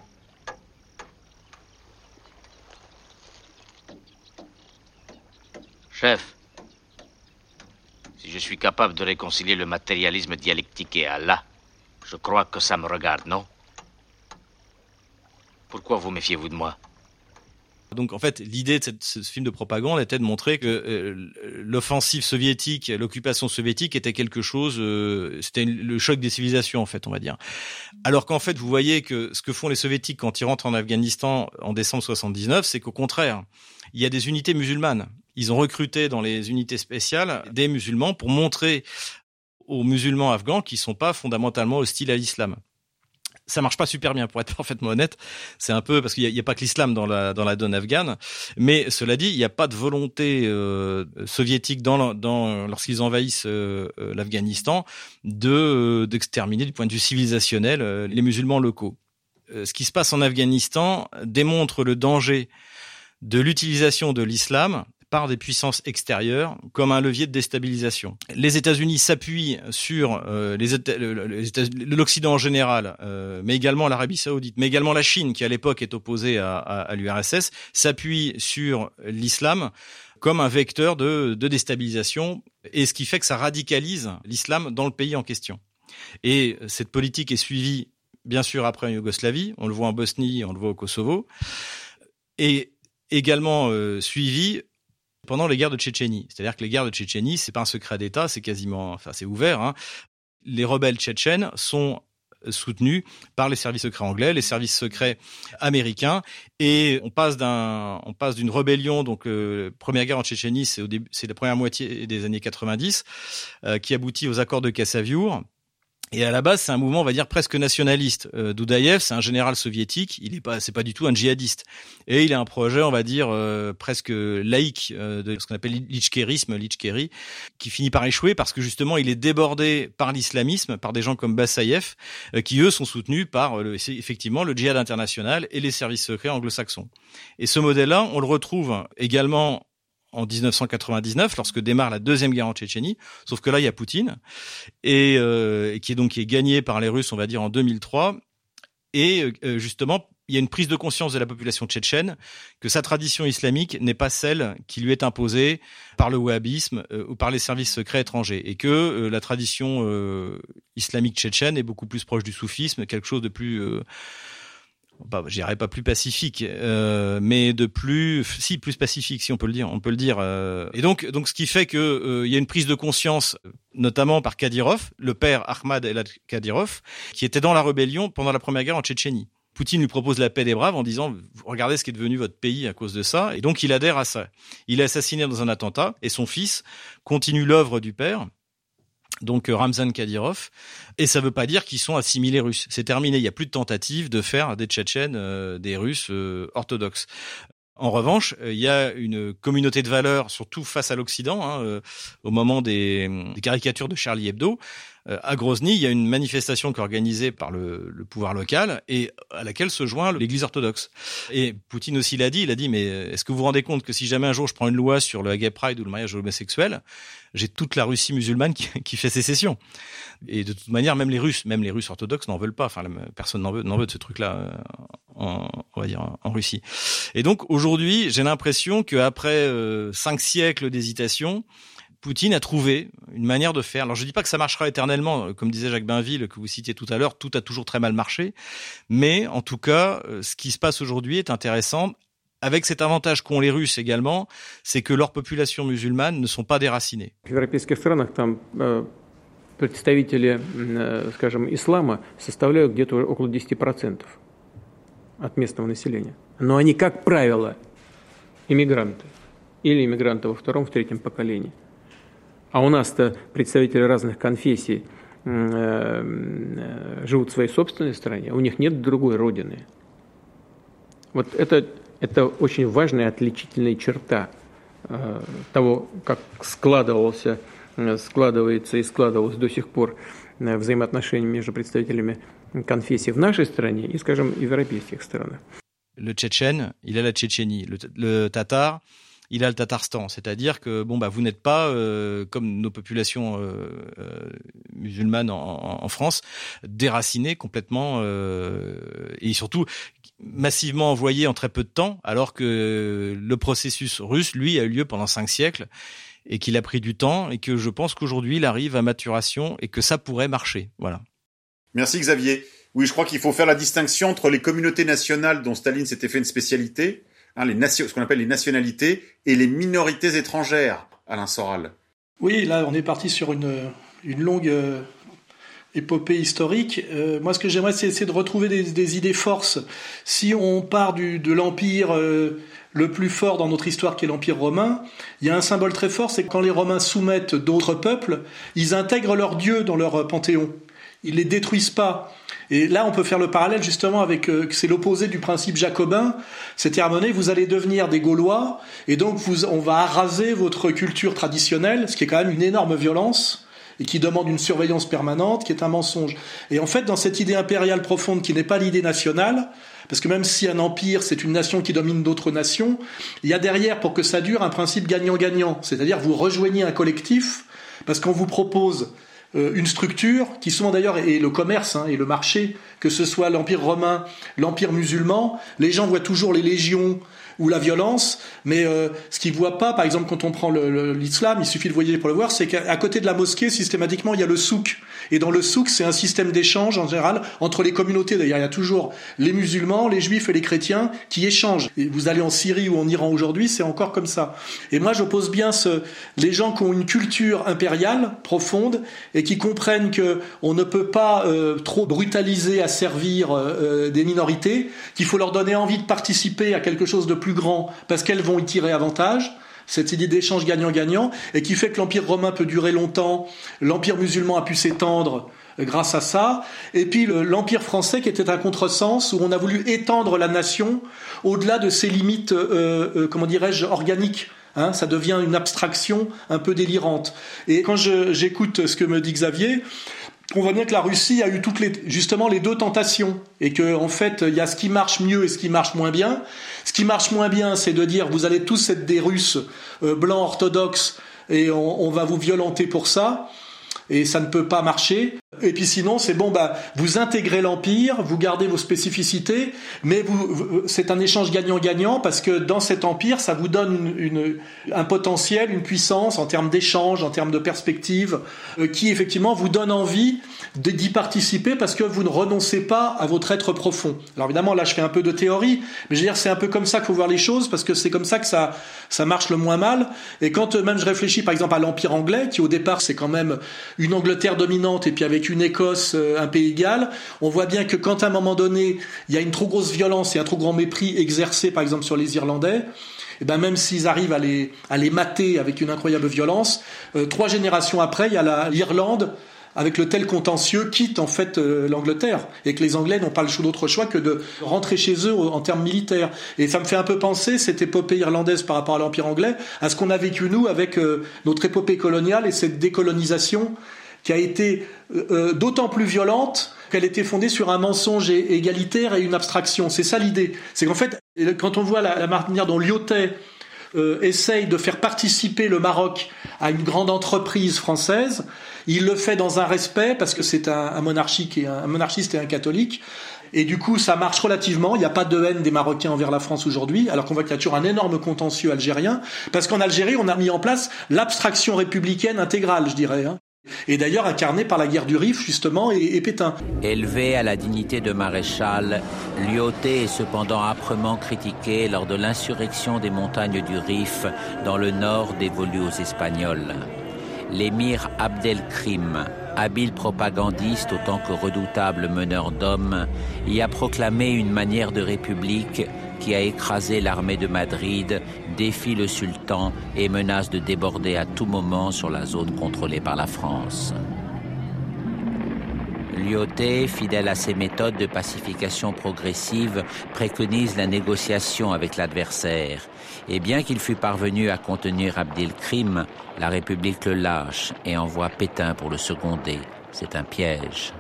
Chef, si je suis capable de réconcilier le matérialisme dialectique et Allah, je crois que ça me regarde, non? Pourquoi vous méfiez-vous de moi donc en fait, l'idée de ce film de propagande était de montrer que euh, l'offensive soviétique, l'occupation soviétique était quelque chose, euh, c'était le choc des civilisations en fait, on va dire. Alors qu'en fait, vous voyez que ce que font les soviétiques quand ils rentrent en Afghanistan en décembre 79, c'est qu'au contraire, il y a des unités musulmanes. Ils ont recruté dans les unités spéciales des musulmans pour montrer aux musulmans afghans qui sont pas fondamentalement hostiles à l'islam ça marche pas super bien pour être [laughs] parfaitement honnête. C'est un peu parce qu'il n'y a, pas que l'islam dans la dans la donne afghane, mais cela dit, il n'y a pas de volonté euh, soviétique dans, dans lorsqu'ils envahissent euh, euh l'Afghanistan de euh, d'exterminer du point de vue civilisationnel les musulmans locaux. ce qui se passe en Afghanistan démontre le danger de l'utilisation de l'islam par des puissances extérieures comme un levier de déstabilisation. Les États-Unis s'appuient sur euh, l'Occident en général, euh, mais également l'Arabie saoudite, mais également la Chine, qui à l'époque est opposée à, à, à l'URSS, s'appuie sur l'islam comme un vecteur de, de déstabilisation, et ce qui fait que ça radicalise l'islam dans le pays en question. Et cette politique est suivie, bien sûr, après en Yougoslavie, on le voit en Bosnie, on le voit au Kosovo, et également euh, suivie pendant les guerres de Tchétchénie. C'est-à-dire que les guerres de Tchétchénie, c'est pas un secret d'État, c'est quasiment, enfin, c'est ouvert. Hein. les rebelles tchétchènes sont soutenus par les services secrets anglais, les services secrets américains, et on passe d'un, on passe d'une rébellion, donc euh, première guerre en Tchétchénie, c'est au début, c'est la première moitié des années 90, euh, qui aboutit aux accords de Kassaviour, et à la base, c'est un mouvement, on va dire, presque nationaliste. Euh, Doudaïev, c'est un général soviétique. Il est pas, c'est pas du tout un djihadiste. Et il a un projet, on va dire, euh, presque laïque euh, de ce qu'on appelle l'itchkérisme, l'itchkéri, qui finit par échouer parce que justement, il est débordé par l'islamisme, par des gens comme Bassaïev, euh, qui eux sont soutenus par le, effectivement le djihad international et les services secrets anglo-saxons. Et ce modèle-là, on le retrouve également en 1999 lorsque démarre la deuxième guerre en Tchétchénie. Sauf que là, il y a Poutine et, euh, qui est donc qui est gagné par les Russes, on va dire en 2003. Et euh, justement, il y a une prise de conscience de la population tchétchène que sa tradition islamique n'est pas celle qui lui est imposée par le wahhabisme euh, ou par les services secrets étrangers, et que euh, la tradition euh, islamique tchétchène est beaucoup plus proche du soufisme, quelque chose de plus bah, je pas plus pacifique, euh, mais de plus, si plus pacifique, si on peut le dire, on peut le dire. Euh. Et donc, donc, ce qui fait que euh, il y a une prise de conscience, notamment par Kadyrov, le père Ahmad El Kadyrov, qui était dans la rébellion pendant la première guerre en Tchétchénie. Poutine lui propose la paix des braves en disant regardez ce qui est devenu votre pays à cause de ça et donc il adhère à ça. Il est assassiné dans un attentat et son fils continue l'œuvre du père donc Ramzan Kadyrov, et ça veut pas dire qu'ils sont assimilés russes. C'est terminé. Il y a plus de tentatives de faire des Tchétchènes euh, des Russes euh, orthodoxes. En revanche, il y a une communauté de valeurs, surtout face à l'Occident, hein, euh, au moment des, caricatures de Charlie Hebdo. À Grozny, il y a une manifestation qui est organisée par le, le, pouvoir local et à laquelle se joint l'Église orthodoxe. Et Poutine aussi l'a dit, il a dit, mais est-ce que vous vous rendez compte que si jamais un jour je prends une loi sur le gay pride ou le mariage homosexuel, j'ai toute la Russie musulmane qui, qui, fait sécession? Et de toute manière, même les Russes, même les Russes orthodoxes n'en veulent pas. Enfin, personne n'en veut, n'en veut de ce truc-là, euh, en, on va dire, Russie. Et donc, aujourd'hui, j'ai l'impression qu'après euh, cinq siècles d'hésitation, Poutine a trouvé une manière de faire. Alors je dis pas que ça marchera éternellement, comme disait Jacques Bainville que vous citiez tout à l'heure, tout a toujours très mal marché, mais en tout cas, euh, ce qui se passe aujourd'hui est intéressant avec cet avantage qu'ont les Russes également, c'est que leurs populations musulmanes ne sont pas déracinées. В европейских странах там представители, скажем, ислама составляют где-то около 10% от местного населения. Но они, как правило, иммигранты. Или иммигранты во втором, в третьем поколении. А у нас-то представители разных конфессий живут в своей собственной стране, у них нет другой родины. Вот это это очень важная отличительная черта э, того, как складывался, э, складывается и складывалось до сих пор э, взаимоотношения между представителями конфессий в нашей стране и, скажем, европейских странах. Le Tchétchène, il a la Tchétchénie. Le, le Tatar, il a le Tatarstan. C'est-à-dire que bon bah vous n'êtes pas euh, comme nos populations euh, euh, musulmanes en, en, France déracinées complètement euh, et surtout massivement envoyées en très peu de temps, alors que le processus russe, lui, a eu lieu pendant cinq siècles et qu'il a pris du temps et que je pense qu'aujourd'hui il arrive à maturation et que ça pourrait marcher. Voilà. Merci Xavier. Oui, je crois qu'il faut faire la distinction entre les communautés nationales dont Staline s'était fait une spécialité hein, les ce qu'on appelle les nationalités, et les minorités étrangères, Alain Soral. Oui, là, on est parti sur une, une longue euh, épopée historique. Euh, moi, ce que j'aimerais, c'est de retrouver des, des, idées forces. Si on part du, de l'empire euh, le plus fort dans notre histoire, qui est l'empire romain, il y a un symbole très fort, c'est quand les Romains soumettent d'autres peuples, ils intègrent leurs dieux dans leur panthéon. Ils les détruisent pas. Et là, on peut faire le parallèle justement avec, euh, c'est l'opposé du principe jacobin. C'est-à-dire, vous allez devenir des Gaulois, et donc vous, on va araser votre culture traditionnelle, ce qui est quand même une énorme violence et qui demande une surveillance permanente, qui est un mensonge. Et en fait, dans cette idée impériale profonde qui n'est pas l'idée nationale, parce que même si un empire, c'est une nation qui domine d'autres nations, il y a derrière, pour que ça dure, un principe gagnant-gagnant. C'est-à-dire, vous rejoignez un collectif, parce qu'on vous propose une structure qui souvent d'ailleurs est le commerce hein, et le marché, que ce soit l'Empire romain, l'Empire musulman, les gens voient toujours les légions, ou la violence, mais euh, ce qu'ils voient pas, par exemple, quand on prend l'islam, il suffit de voyager pour le voir, c'est qu'à côté de la mosquée, systématiquement, il y a le souk. Et dans le souk, c'est un système d'échange en général entre les communautés. D'ailleurs, il y a toujours les musulmans, les juifs et les chrétiens qui échangent. Et vous allez en Syrie ou en Iran aujourd'hui, c'est encore comme ça. Et moi, j'oppose bien ce, les gens qui ont une culture impériale profonde et qui comprennent que on ne peut pas euh, trop brutaliser, asservir euh, euh, des minorités, qu'il faut leur donner envie de participer à quelque chose de plus grand parce qu'elles vont y tirer avantage cette idée d'échange gagnant-gagnant, et qui fait que l'Empire romain peut durer longtemps, l'Empire musulman a pu s'étendre euh, grâce à ça, et puis l'Empire français qui était un contresens, où on a voulu étendre la nation au-delà de ses limites, euh, euh, comment dirais-je, organiques. Hein, ça devient une abstraction un peu délirante. Et quand j'écoute ce que me dit Xavier, on voit bien que la Russie a eu toutes les, justement les deux tentations et que en fait il y a ce qui marche mieux et ce qui marche moins bien. Ce qui marche moins bien, c'est de dire vous allez tous être des Russes euh, blancs orthodoxes et on, va vous violenter pour ça et ça ne peut pas marcher. Et puis sinon, c'est bon, bah, vous intégrez l'empire, vous gardez vos spécificités, mais vous, c'est un échange gagnant-gagnant parce que dans cet empire, ça vous donne une, un potentiel, une puissance en termes d'échange, en termes de perspective, euh, qui effectivement vous donne envie d'y participer parce que vous ne renoncez pas à votre être profond. Alors évidemment, là, je fais un peu de théorie, mais je veux dire, c'est un peu comme ça qu'il faut voir les choses parce que c'est comme ça que ça, ça marche le moins mal. Et quand euh, même je réfléchis, par exemple, à l'empire anglais, qui au départ, c'est quand même une Angleterre dominante et puis avec une Écosse, euh, un pays égal, on voit bien que quand à un moment donné, il y a une trop grosse violence et un trop grand mépris exercé, par exemple, sur les Irlandais, et eh ben même s'ils arrivent à les, à les mater avec une incroyable violence, euh, trois générations après, il y a l'Irlande avec le tel contentieux quitte en fait euh, l'Angleterre et que les Anglais n'ont pas le choix d'autre choix que de rentrer chez eux en termes militaires. Et ça me fait un peu penser cette épopée irlandaise par rapport à l'Empire anglais à ce qu'on a vécu nous avec notre épopée coloniale et cette décolonisation qui a été euh, euh, d'autant plus violente qu'elle était fondée sur un mensonge égalitaire et une abstraction. C'est ça l'idée. C'est qu'en fait, quand on voit la, manière dont Lyotet euh, essaye de faire participer le Maroc à une grande entreprise française, il le fait dans un respect parce que c'est un, un, monarchique et un, monarchiste et un catholique. Et du coup, ça marche relativement. Il n'y a pas de haine des Marocains envers la France aujourd'hui, alors qu'on voit qu'il y a toujours un énorme contentieux algérien. Parce qu'en Algérie, on a mis en place l'abstraction républicaine intégrale, je dirais. Hein et d'ailleurs incarné par la guerre du Rif justement et, Pétain. Élevé à la dignité de maréchal, Lyoté est cependant âprement critiqué lors de l'insurrection des montagnes du Rif dans le nord dévolu aux Espagnols. L'émir Abdelkrim, habile propagandiste autant que redoutable meneur d'hommes, y a proclamé une manière de république qui a écrasé l'armée de Madrid, défie le sultan et menace de déborder à tout moment sur la zone contrôlée par la France. Lyoté, fidèle à ses méthodes de pacification progressive, préconise la négociation avec l'adversaire. Et bien qu'il fût parvenu à contenir Abdelkrim, la République le lâche et envoie Pétain pour le seconder. C'est un piège.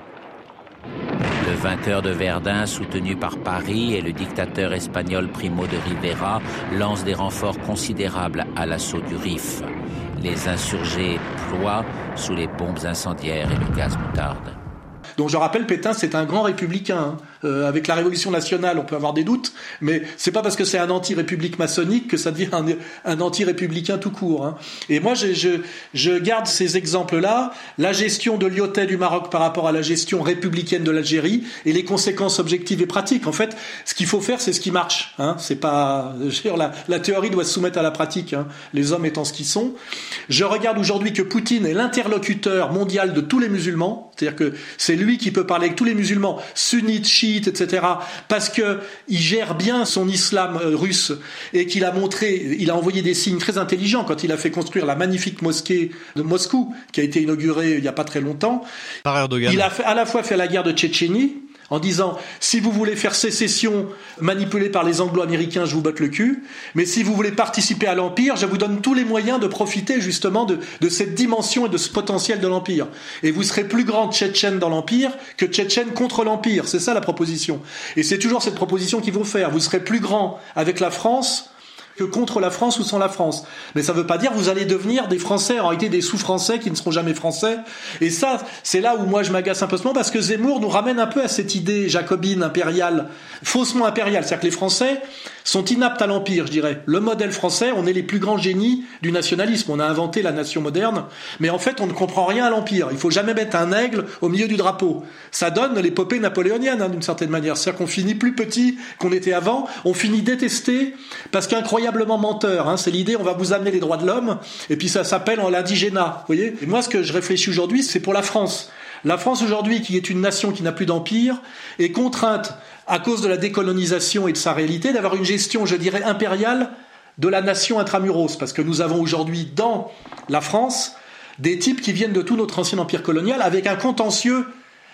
Le vainqueur de Verdun, soutenu par Paris, et le dictateur espagnol Primo de Rivera lancent des renforts considérables à l'assaut du Rif. Les insurgés ploient sous les bombes incendiaires et le gaz moutarde. Donc je rappelle, Pétain, c'est un grand républicain. Hein. Euh, avec la Révolution nationale, on peut avoir des doutes, mais c'est pas parce que c'est un anti-république maçonnique que ça devient un, anti-républicain tout court. Hein. Et moi, je, je, je, garde ces exemples-là, la gestion de l'IOTEL du Maroc par rapport à la gestion républicaine de l'Algérie et les conséquences objectives et pratiques. En fait, ce qu'il faut faire, c'est ce qui marche. Hein. C'est pas, la, la, théorie doit se soumettre à la pratique. Hein. Les hommes étant ce qu'ils sont. Je regarde aujourd'hui que Poutine est l'interlocuteur mondial de tous les musulmans, c'est-à-dire que c'est lui qui peut parler avec tous les musulmans, sunnites, chiites etc., parce que il gère bien son islam euh, russe et qu'il a montré, il a envoyé des signes très intelligents quand il a fait construire la magnifique mosquée de Moscou, qui a été inaugurée il n'y a pas très longtemps. Il a à la fois fait la guerre de Tchétchénie, en disant si vous voulez faire sécession manipulée par les anglo-américains, je vous botte le cul, mais si vous voulez participer à l'Empire, je vous donne tous les moyens de profiter justement de, cette dimension et de ce potentiel de l'Empire. Et vous serez plus grand Tchétchène dans l'Empire que Tchétchène contre l'Empire. C'est ça la proposition. Et c'est toujours cette proposition qu'ils vont faire. Vous serez plus grand avec la France que contre la France ou sans la France. Mais ça ne veut pas dire vous allez devenir des Français, en réalité des sous-Français qui ne seront jamais Français. Et ça, c'est là où moi je m'agace un peu parce que Zemmour nous ramène un peu à cette idée jacobine impériale, faussement impériale. C'est-à-dire que les Français, sont inaptes à l'empire, je dirais. Le modèle français, on est les plus grands génies du nationalisme. On a inventé la nation moderne, mais en fait, on ne comprend rien à l'empire. Il faut jamais mettre un aigle au milieu du drapeau. Ça donne l'épopée napoléonienne, hein, d'une certaine manière. C'est-à-dire qu'on finit plus petit qu'on était avant. On finit détesté parce qu'incroyablement menteur. Hein. C'est l'idée, on va vous amener les droits de l'homme, et puis ça s'appelle l'indigénat. Vous voyez Et moi, ce que je réfléchis aujourd'hui, c'est pour la France. La France aujourd'hui, qui est une nation qui n'a plus d'empire, est contrainte, à cause de la décolonisation et de sa réalité, d'avoir une gestion, je dirais, impériale de la nation intramuros, parce que nous avons aujourd'hui dans la France des types qui viennent de tout notre ancien empire colonial avec un contentieux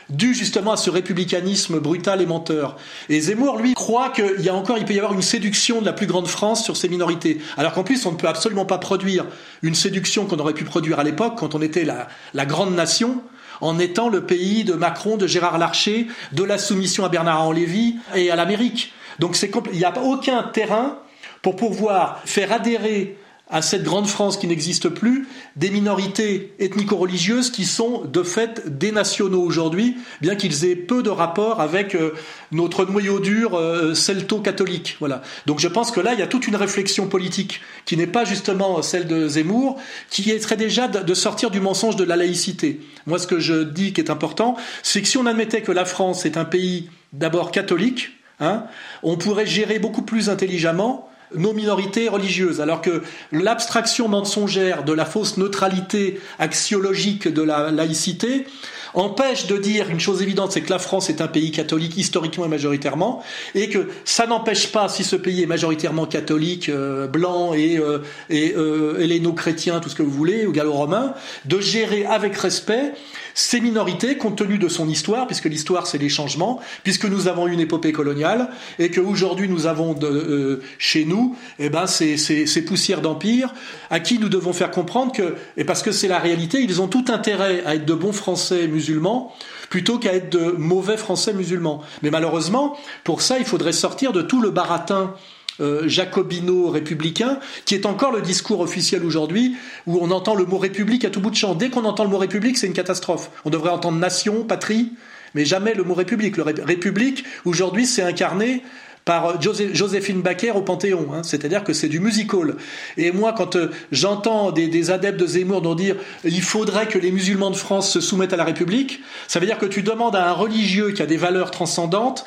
dû justement à ce républicanisme brutal et menteur. Et Zemmour, lui, croit qu'il y a encore, il peut y avoir une séduction de la plus grande France sur ces minorités. Alors qu'en plus, on ne peut absolument pas produire une séduction qu'on aurait pu produire à l'époque, quand on était la, la grande nation, en étant le pays de Macron, de Gérard Larcher, de la soumission à Bernard-Henri Lévy et à l'Amérique. Donc il n'y a aucun terrain pour pouvoir faire adhérer à cette grande France qui n'existe plus, des minorités ethnico-religieuses qui sont de fait des nationaux aujourd'hui, bien qu'ils aient peu de rapport avec euh, notre noyau dur euh, celto-catholique. Voilà. Donc je pense que là, il y a toute une réflexion politique qui n'est pas justement celle de Zemmour, qui serait déjà de sortir du mensonge de la laïcité. Moi, ce que je dis qui est important, c'est que si on admettait que la France est un pays d'abord catholique, hein, on pourrait gérer beaucoup plus intelligemment nos minorités religieuses, alors que l'abstraction mensongère de la fausse neutralité axiologique de la laïcité empêche de dire une chose évidente, c'est que la France est un pays catholique historiquement et majoritairement, et que ça n'empêche pas, si ce pays est majoritairement catholique, euh, blanc et, euh, et euh, chrétien tout ce que vous voulez, ou gallo-romain, de gérer avec respect ces minorités compte tenu de son histoire, puisque l'histoire c'est les changements, puisque nous avons une épopée coloniale et qu'aujourd'hui nous avons de, euh, chez nous eh ben, ces, ces, ces poussières d'empire à qui nous devons faire comprendre que, et parce que c'est la réalité, ils ont tout intérêt à être de bons Français musulmans plutôt qu'à être de mauvais Français musulmans. Mais malheureusement, pour ça, il faudrait sortir de tout le baratin euh, jacobino-républicain, qui est encore le discours officiel aujourd'hui, où on entend le mot république à tout bout de champ. Dès qu'on entend le mot république, c'est une catastrophe. On devrait entendre nation, patrie, mais jamais le mot république. Le république, aujourd'hui, c'est incarné par Joséphine Baker au Panthéon. Hein. C'est-à-dire que c'est du musical. Et moi, quand euh, j'entends des, adeptes de Zemmour dire il faudrait que les musulmans de France se soumettent à la République, ça veut dire que tu demandes à un religieux qui a des valeurs transcendantes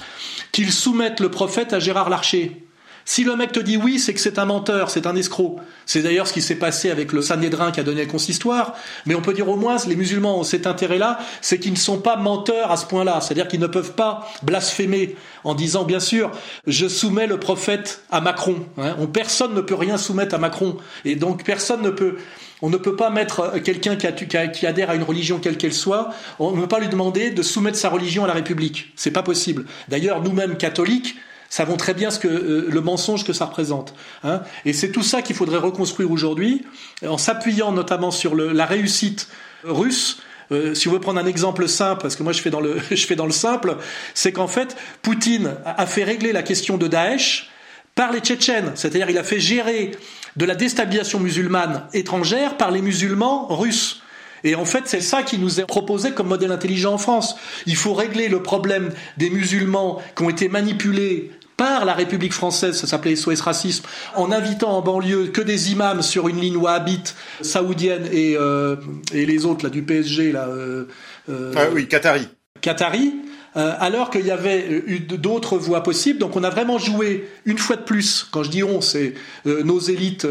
qu'il soumette le prophète à Gérard Larcher. Si le mec te dit oui, c'est que c'est un menteur, c'est un escroc. C'est d'ailleurs ce qui s'est passé avec le Sanhédrin qui a donné le consistoire. Mais on peut dire au moins, les musulmans ont cet intérêt-là, c'est qu'ils ne sont pas menteurs à ce point-là. C'est-à-dire qu'ils ne peuvent pas blasphémer en disant, bien sûr, je soumets le prophète à Macron. Hein. personne ne peut rien soumettre à Macron. Et donc personne ne peut... On ne peut pas mettre quelqu'un qui, qui, adhère à une religion quelle qu'elle soit, on ne peut pas lui demander de soumettre sa religion à la République. C'est pas possible. D'ailleurs, nous-mêmes catholiques, savons très bien ce que euh, le mensonge que ça représente. Hein. Et c'est tout ça qu'il faudrait reconstruire aujourd'hui, en s'appuyant notamment sur la réussite russe. Euh, si on veut prendre un exemple simple, parce que moi je fais dans le, [laughs] je fais dans le simple, c'est qu'en fait, Poutine a fait régler la question de Daesh par les Tchétchènes, c'est-à-dire il a fait gérer de la déstabilisation musulmane étrangère par les musulmans russes. Et en fait, c'est ça qui nous est proposé comme modèle intelligent en France. Il faut régler le problème des musulmans qui ont été manipulés par la République française, ça s'appelait SOS Racisme, en invitant en banlieue que des imams sur une ligne wahhabite saoudienne et, euh, et les autres là du PSG là. Euh, euh, ah oui, Qatari. Qatari. Euh, alors qu'il y avait d'autres voies possibles. Donc on a vraiment joué une fois de plus, quand je dis on, c'est euh, nos élites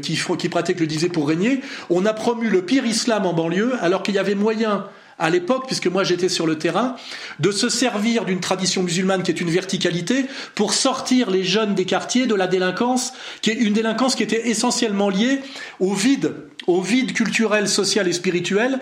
qui, font, qui pratiquent le disait pour régner, on a promu le pire islam en banlieue alors qu'il y avait moyen à l'époque, puisque moi j'étais sur le terrain, de se servir d'une tradition musulmane qui est une verticalité pour sortir les jeunes des quartiers de la délinquance, qui est une délinquance qui était essentiellement liée au vide, au vide culturel, social et spirituel.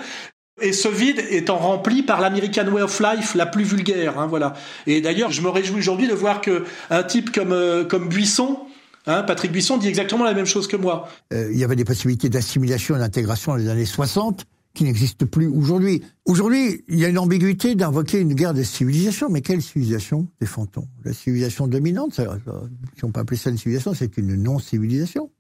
Et ce vide étant rempli par l'American Way of Life la plus vulgaire, hein, voilà. Et d'ailleurs, je me réjouis aujourd'hui de voir que un type comme euh, comme Buisson, Hein, Patrick Buisson dit exactement la même chose que moi. Euh, il y avait des possibilités d'assimilation et d'intégration dans les années 60 qui n'existe plus aujourd'hui. Aujourd'hui, il y a une ambiguïté d'invoquer une guerre des civilisations. Mais quelle civilisation défend-on La civilisation dominante, si on peut appeler ça une civilisation, c'est une non-civilisation.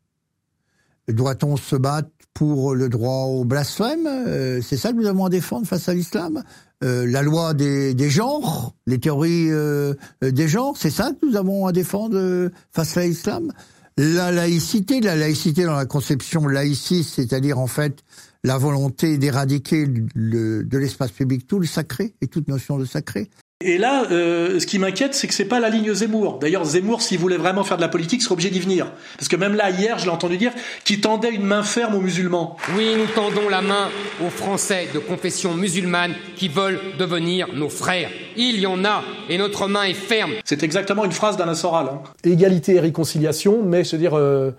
Doit-on se battre pour le droit au blasphème? Euh, C'est ça que nous avons à défendre face à l'islam? Euh, La loi des, des, genres, les théories euh, des genres, c'est ça que nous avons à défendre face à l'islam? La laïcité, la laïcité dans la conception laïciste, c'est-à-dire en fait la volonté d'éradiquer le, de l'espace public tout le sacré et toute notion de sacré. Et là, euh, ce qui m'inquiète, c'est que c'est pas la ligne Zemmour. D'ailleurs, Zemmour, s'il voulait vraiment faire de la politique, serait obligé d'y venir. Parce que même là, hier, je l'ai entendu dire qu'il tendait une main ferme aux musulmans. Oui, nous tendons la main aux Français de confession musulmane qui veulent devenir nos frères. Il y en a, et notre main est ferme. C'est exactement une phrase d'Alain Soral. Hein. Égalité et réconciliation, mais je veux dire, euh,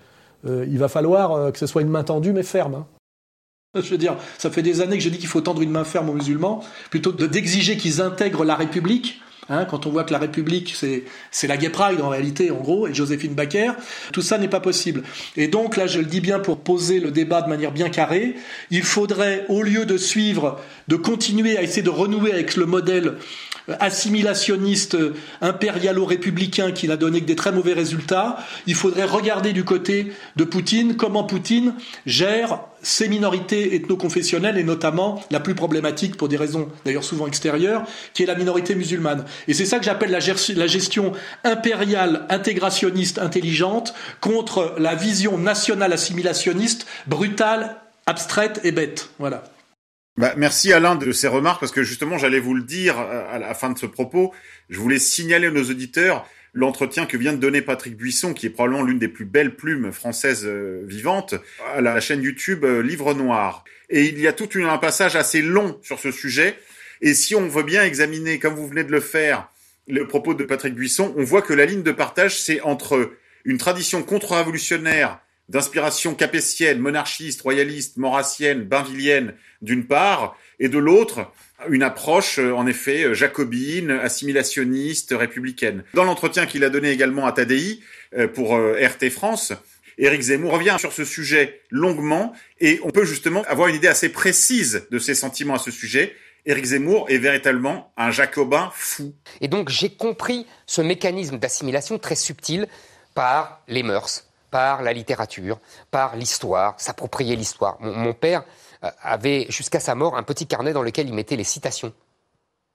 euh, il va falloir euh, que ce soit une main tendue, mais ferme. Hein. [laughs] Je veux dire, ça fait des années que je dis qu'il faut tendre une main ferme aux musulmans, plutôt que d'exiger qu'ils intègrent la République. Hein, quand on voit que la République, c'est, c'est la Gay Pride en réalité, en gros, et Joséphine Baker, tout ça n'est pas possible. Et donc là, je le dis bien pour poser le débat de manière bien carrée, il faudrait, au lieu de suivre, de continuer à essayer de renouer avec le modèle assimilationniste impérialo-républicain qui n'a donné que des très mauvais résultats, il faudrait regarder du côté de Poutine comment Poutine gère ces minorités ethno-confessionnelles et notamment la plus problématique pour des raisons d'ailleurs souvent extérieures, qui est la minorité musulmane. Et c'est ça que j'appelle la, gestion impériale, intégrationniste, intelligente contre la vision nationale assimilationniste, brutale, abstraite et bête. Voilà. Bah, merci Alain de ces remarques parce que justement j'allais vous le dire à la fin de ce propos. Je voulais signaler à nos auditeurs l'entretien que vient de donner Patrick Buisson, qui est probablement l'une des plus belles plumes françaises euh, vivantes, à la chaîne YouTube euh, Livre Noir. Et il y a tout un passage assez long sur ce sujet. Et si on veut bien examiner, comme vous venez de le faire, le propos de Patrick Buisson, on voit que la ligne de partage, c'est entre une tradition contre-révolutionnaire d'inspiration capétienne, monarchiste, royaliste, maurassienne, bainvillienne, d'une part, et de l'autre, une approche, euh, en effet, euh, jacobine, assimilationniste, républicaine. Dans l'entretien qu'il a donné également à Tadei euh, pour RT France, Éric Zemmour revient sur ce sujet longuement et on peut justement avoir une idée assez précise de ses sentiments à ce sujet. Éric Zemmour est véritablement un jacobin fou. Et donc j'ai compris ce mécanisme d'assimilation très subtil par les mœurs, par la littérature, par l'histoire, s'approprier l'histoire. Mon, père euh, avait jusqu'à sa mort un petit carnet dans lequel il mettait les citations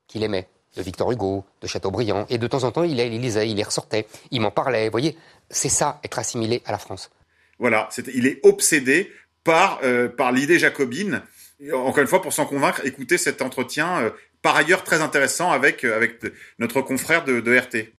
qu'il aimait de Victor Hugo, de Chateaubriand, et de temps en temps il les lisait, il les ressortait, il m'en parlait. Vous voyez, c'est ça être assimilé à la France. Voilà, il est obsédé par euh, par l'idée jacobine. Encore une fois, pour s'en convaincre, écoutez cet entretien, euh, par ailleurs très intéressant avec avec notre confrère de, de RT.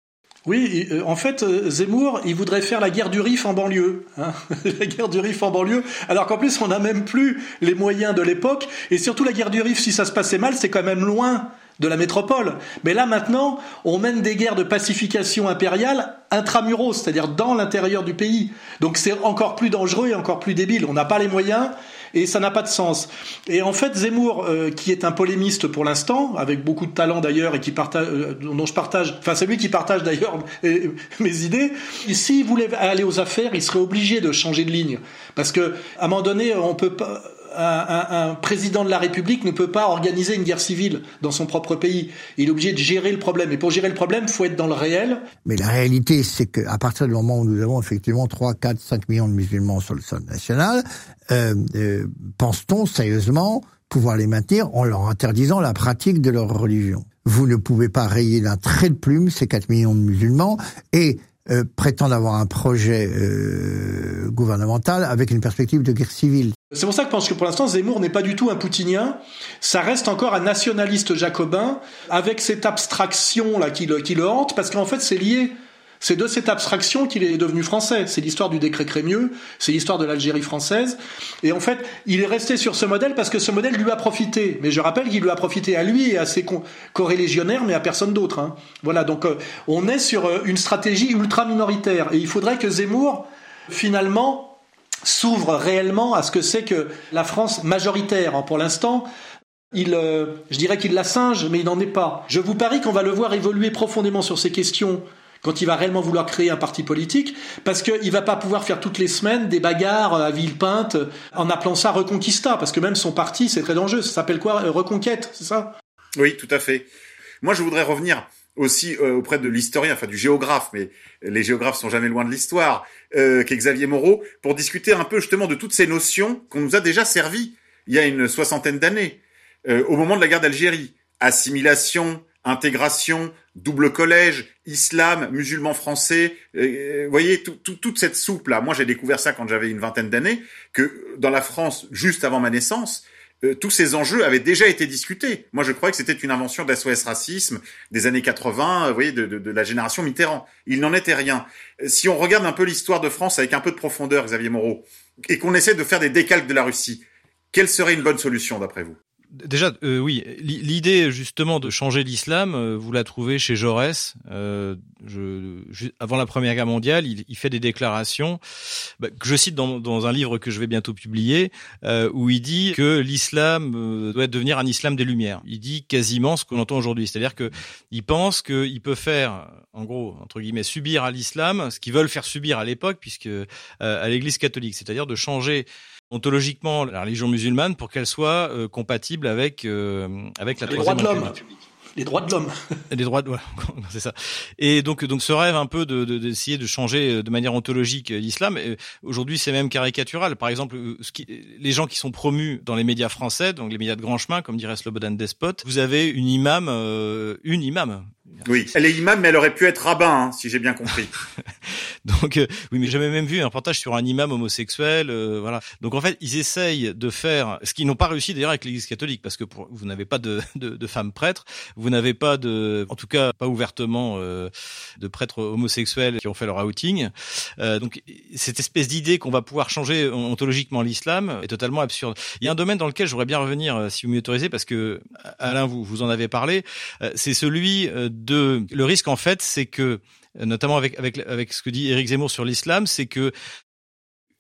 Oui, euh, en fait, euh, Zemmour, il voudrait faire la guerre du Rif en banlieue. Hein [laughs] la guerre du Rif en banlieue, alors qu'en plus, on n'a même plus les moyens de l'époque. Et surtout, la guerre du Rif, si ça se passait mal, c'est quand même loin de la métropole. Mais là, maintenant, on mène des guerres de pacification impériale intramuros, c'est-à-dire dans l'intérieur du pays. Donc c'est encore plus dangereux et encore plus débile. On n'a pas les moyens et ça n'a pas de sens. Et en fait, Zemmour, euh, qui est un polémiste pour l'instant, avec beaucoup de talent d'ailleurs et qui partage, euh, dont je partage, enfin c'est lui qui partage d'ailleurs [laughs] mes idées. S'il voulait aller aux affaires, il serait obligé de changer de ligne, parce que à un moment donné, on peut pas un, président de la République ne peut pas organiser une guerre civile dans son propre pays. Il est obligé de gérer le problème. Et pour gérer le problème, il faut être dans le réel. Mais la réalité, c'est qu'à partir du moment où nous avons effectivement 3, 4, 5 millions de musulmans sur le sol national, euh, euh, pense-t-on sérieusement pouvoir les maintenir en leur interdisant la pratique de leur religion? Vous ne pouvez pas rayer d'un trait de plume ces 4 millions de musulmans et euh, prétendent avoir un projet euh, gouvernemental avec une perspective de guerre civile. C'est pour ça que je pense que pour l'instant Zemmour n'est pas du tout un poutinien, ça reste encore un nationaliste jacobin avec cette abstraction là qui le, qui le hante parce qu'en fait c'est lié c'est de cette abstraction qu'il est devenu français. C'est l'histoire du décret Crémieux, c'est l'histoire de l'Algérie française. Et en fait, il est resté sur ce modèle parce que ce modèle lui a profité. Mais je rappelle qu'il lui a profité à lui et à ses corélégionnaires, mais à personne d'autre. Hein. Voilà, donc euh, on est sur euh, une stratégie ultra minoritaire. Et il faudrait que Zemmour, finalement, s'ouvre réellement à ce que c'est que la France majoritaire. Hein. Pour l'instant, il, euh, je dirais qu'il la singe, mais il n'en est pas. Je vous parie qu'on va le voir évoluer profondément sur ces questions quand il va réellement vouloir créer un parti politique, parce qu'il va pas pouvoir faire toutes les semaines des bagarres à Villepinte en appelant ça Reconquista, parce que même son parti, c'est très dangereux. Ça s'appelle quoi Reconquête, c'est ça? Oui, tout à fait. Moi, je voudrais revenir aussi euh, auprès de l'historien, enfin du géographe, mais les géographes sont jamais loin de l'histoire, euh, qu'est Xavier Moreau, pour discuter un peu justement de toutes ces notions qu'on nous a déjà servies il y a une soixantaine d'années, euh, au moment de la guerre d'Algérie. Assimilation, intégration, double collège, islam, musulmans français, euh, vous voyez, tout, toute cette soupe-là. Moi, j'ai découvert ça quand j'avais une vingtaine d'années, que dans la France, juste avant ma naissance, euh, tous ces enjeux avaient déjà été discutés. Moi, je croyais que c'était une invention d'SOS Racisme des années 80, euh, vous voyez, de, de, de la génération Mitterrand. Il n'en était rien. Euh, Si on regarde un peu l'histoire de France avec un peu de profondeur, Xavier Moreau, et qu'on essaie de faire des décalques de la Russie, quelle serait une bonne solution d'après vous? Déjà, euh, oui, l'idée justement de changer l'islam, euh, vous la trouvez chez Jaurès. Euh, je, ju- avant la Première Guerre mondiale, il, il fait des déclarations bah, que je cite dans, dans un livre que je vais bientôt publier, euh, où il dit que l'islam euh, doit devenir un islam des Lumières. Il dit quasiment ce qu'on entend aujourd'hui, c'est-à-dire que il pense qu'il peut faire, en gros, entre guillemets, subir à l'islam ce qu'ils veulent faire subir à l'époque, puisque à l'Église catholique, c'est-à-dire de changer ontologiquement la religion musulmane pour qu'elle soit euh, compatible avec euh, avec la Les droits de l'homme. Les droits de l'homme. [laughs] Les droits de, [laughs] c'est ça. Et donc, donc ce rêve un peu de, de- d'essayer de changer euh, de manière ontologique euh, l'islam. euh, Aujourd'hui, c'est même caricatural. Par exemple, ce qui, les gens qui sont promus dans les médias français, donc les médias de grand chemin, comme dirait Slobodan Despot, vous avez une imam, euh, une imam. Oui, elle est imam, mais elle aurait pu être rabbin, hein, si j'ai bien compris. [laughs] Donc euh, oui, mais j'avais même vu un reportage sur un imam homosexuel, euh, voilà. Donc en fait, ils essayent de faire ce qu'ils n'ont pas réussi d'ailleurs avec l'Église catholique, parce que pour, vous n'avez pas de, [laughs] de, de femmes prêtres, vous n'avez pas de, en tout cas pas ouvertement euh, de prêtres homosexuels qui ont fait leur outing. Euh, donc cette espèce d'idée qu'on va pouvoir changer ontologiquement l'islam est totalement absurde. Il y a un domaine dans lequel j'aurais bien revenir, euh, si vous m'y autorisez, parce que Alain, vous vous en avez parlé, euh, c'est celui euh, de le risque en fait, c'est que notamment avec avec avec ce que dit Éric Zemmour sur l'islam, c'est que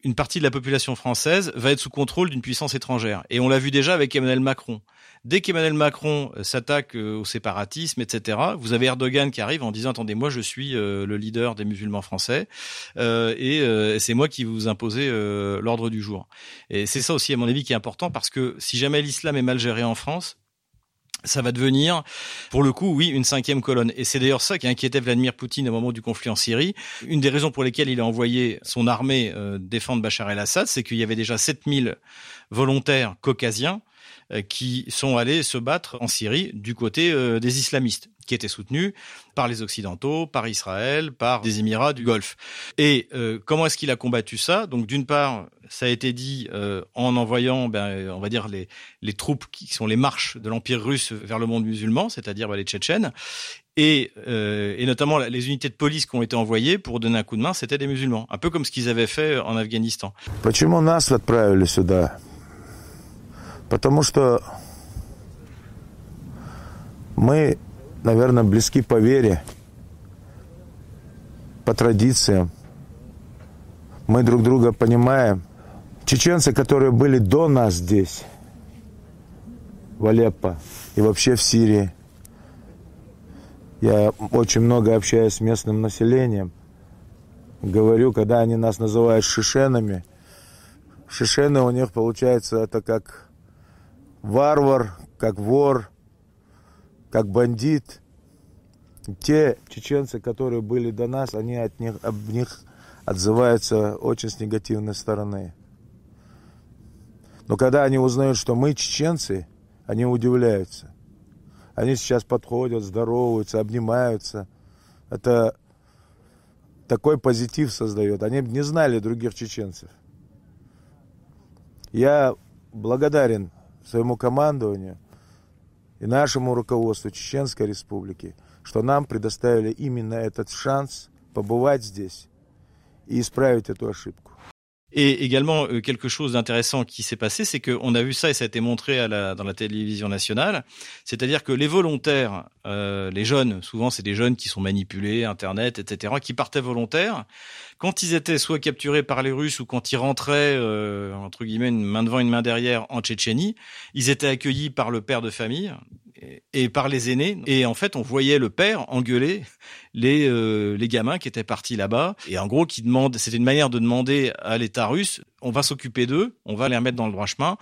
une partie de la population française va être sous contrôle d'une puissance étrangère. Et on l'a vu déjà avec Emmanuel Macron. Dès qu'Emmanuel Macron euh, s'attaque euh, au séparatisme, etc., vous avez Erdogan qui arrive en disant attendez, moi je suis euh, le leader des musulmans français et c'est moi qui vous imposez l'ordre du jour. Et c'est ça aussi à mon avis qui est important parce que si jamais l'islam est mal géré en France, ça va devenir, pour le coup, oui, une cinquième colonne. Et c'est d'ailleurs ça qui inquiétait Vladimir Poutine au moment du conflit en Syrie. Une des raisons pour lesquelles il a envoyé son armée euh, défendre Bachar el-Assad, c'est qu'il y avait déjà 7000 volontaires caucasiens euh, qui sont allés se battre en Syrie du côté euh, des islamistes qui étaient soutenus par les Occidentaux, par Israël, par des Émirats du Golfe. Et euh, comment est-ce qu'il a combattu ça? Donc d'une part, ça a été dit en envoyant, ben, on va dire, les, les troupes qui sont les marches de l'Empire russe vers le monde musulman, c'est-à-dire ben, les Tchétchènes, et, et, notamment les unités de police qui ont été envoyées pour donner un coup de main, c'était des musulmans, un peu comme ce qu'ils avaient fait en Afghanistan. Pourquoi nous Потому что мы, наверное, близки по вере, по традициям. Мы друг друга понимаем. Чеченцы, которые были до нас здесь, в Алеппо и вообще в Сирии, я очень много общаюсь с местным населением. Говорю, когда они нас называют шишенами, шишены у них получается это как варвар, как вор, как бандит. Те чеченцы, которые были до нас, они от них, об них отзываются очень с негативной стороны. Но когда они узнают, что мы чеченцы, они удивляются. Они сейчас подходят, здороваются, обнимаются. Это такой позитив создает. Они не знали других чеченцев. Я благодарен своему командованию и нашему руководству Чеченской Республики, что нам предоставили именно этот шанс побывать здесь и исправить эту ошибку. Et également euh, quelque chose d'intéressant qui s'est passé, c'est qu'on a vu ça et ça a été montré à la, dans la télévision nationale, c'est-à-dire que les volontaires, euh, les jeunes, souvent c'est des jeunes qui sont manipulés, Internet, etc., qui partaient volontaires, quand ils étaient soit capturés par les Russes ou quand ils rentraient, euh, entre guillemets, une main devant, une main derrière en Tchétchénie, ils étaient accueillis par le père de famille et, par les aînés. Et en fait, on voyait le père engueuler les, euh, les gamins qui étaient partis là-bas. Et en gros, qui demandent, c'était une manière de demander à l'État russe, on va s'occuper d'eux, on va les remettre dans le droit chemin.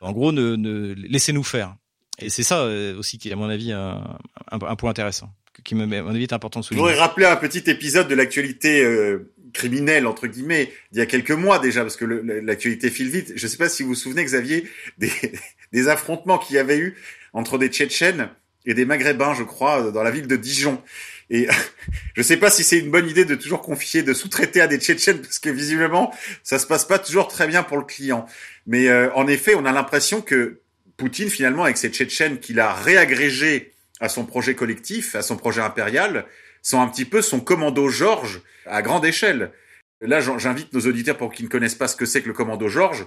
En gros, ne, ne laissez-nous faire. Et c'est ça euh, aussi qui est, à mon avis, un, un, un point intéressant qui me, à mon avis, est important de Je souligner. voudrais rappeler un petit épisode de l'actualité euh, criminelle entre guillemets d'il y a quelques mois déjà parce que l'actualité file vite. Je ne sais pas si vous vous souvenez Xavier des, [laughs] des affrontements qu'il y avait eu entre des Tchétchènes et des Maghrébins, je crois, dans la ville de Dijon. Et [laughs] je ne sais pas si c'est une bonne idée de toujours confier, de sous-traiter à des Tchétchènes parce que visiblement ça se passe pas toujours très bien pour le client. Mais euh, en effet, on a l'impression que Poutine finalement avec ces Tchétchènes qu'il a réagrégés à son projet collectif, à son projet impérial, sont un petit peu son commando Georges à grande échelle. Là, j'invite nos auditeurs pour qu'ils ne connaissent pas ce que c'est que le commando Georges.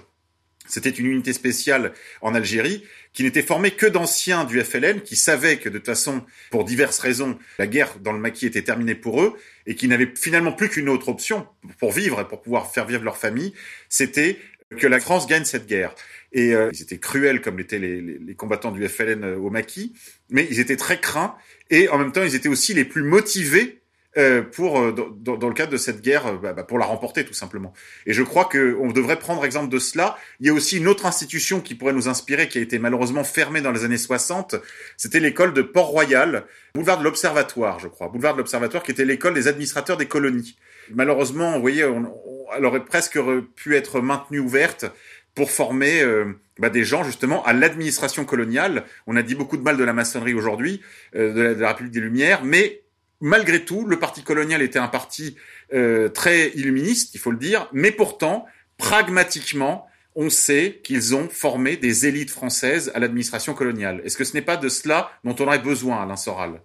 C'était une unité spéciale en Algérie qui n'était formée que d'anciens du FLN qui savaient que de toute façon, pour diverses raisons, la guerre dans le maquis était terminée pour eux et qui n'avaient finalement plus qu'une autre option pour vivre et pour pouvoir faire vivre leur famille, c'était que la France gagne cette guerre. Et euh, ils étaient cruels comme l'étaient les, les- combattants du FLN euh, au maquis, mais ils étaient très craints et en même temps ils étaient aussi les plus motivés pour euh, dans, dans- le cadre de cette guerre euh, bah, bah, pour la remporter tout simplement. Et je crois que on devrait prendre exemple de cela. Il y a aussi une autre institution qui pourrait nous inspirer, qui a été malheureusement fermée dans les années 60. C'était l'école de Port-Royal, boulevard de l'Observatoire, je crois, boulevard de l'Observatoire, qui était l'école des administrateurs des colonies. Malheureusement, vous voyez, on, on- elle aurait presque pu être maintenue ouverte pour former euh, bah, des gens justement à l'administration coloniale. On a dit beaucoup de mal de la maçonnerie aujourd'hui, euh, de, de la République des Lumières, mais malgré tout, le parti colonial était un parti euh, très illuministe, il faut le dire, mais pourtant, pragmatiquement, on sait qu'ils ont formé des élites françaises à l'administration coloniale. Est-ce que ce n'est pas de cela dont on aurait besoin, Alain Soral?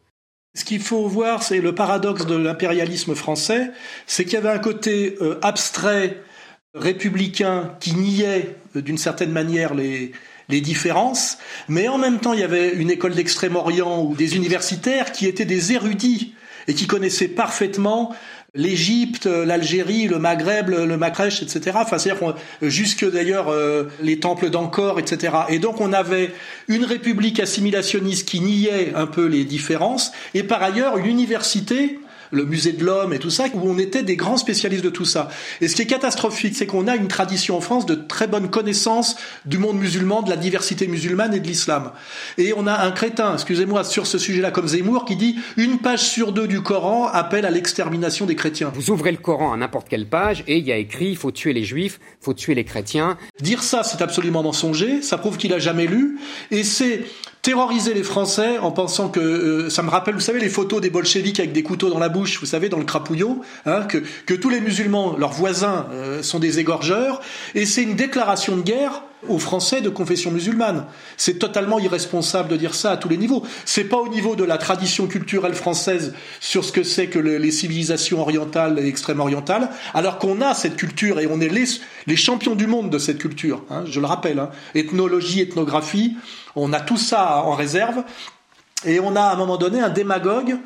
Ce qu'il faut voir, c'est le paradoxe de l'impérialisme français, c'est qu'il y avait un côté euh, abstrait, républicain, qui niait euh, d'une certaine manière les, les différences, mais en même temps, il y avait une école d'Extrême-Orient ou des universitaires qui étaient des érudits et qui connaissaient parfaitement l'Égypte, l'Algérie, le Maghreb, le, Macrèche, etc. Enfin, c'est-à-dire qu'on- jusque d'ailleurs euh, les temples d'Angkor, etc. Et donc on avait une république assimilationniste qui niait un peu les différences, et par ailleurs une université le musée de l'homme et tout ça, où on était des grands spécialistes de tout ça. Et ce qui est catastrophique, c'est qu'on a une tradition en France de très bonne connaissance du monde musulman, de la diversité musulmane et de l'islam. Et on a un crétin, excusez-moi, sur ce sujet-là comme Zemmour, qui dit une page sur deux du Coran appelle à l'extermination des chrétiens. Vous ouvrez le Coran à n'importe quelle page et il y a écrit il faut tuer les juifs, il faut tuer les chrétiens. Dire ça, c'est absolument mensonger, ça prouve qu'il a jamais lu, et c'est terroriser les Français en pensant que euh, ça me rappelle, vous savez, les photos des bolcheviks avec des couteaux dans la bouche, vous savez, dans le crapouillot, hein, que, que tous les musulmans, leurs voisins, euh, sont des égorgeurs, et c'est une déclaration de guerre aux Français de confession musulmane. C'est totalement irresponsable de dire ça à tous les niveaux. C'est pas au niveau de la tradition culturelle française sur ce que c'est que le- les civilisations orientales et extrême-orientales, alors qu'on a cette culture et on est les, les champions du monde de cette culture. hein, je le rappelle, hein. ethnologie, ethnographie, on a tout ça en réserve. Et on a à un moment donné un démagogue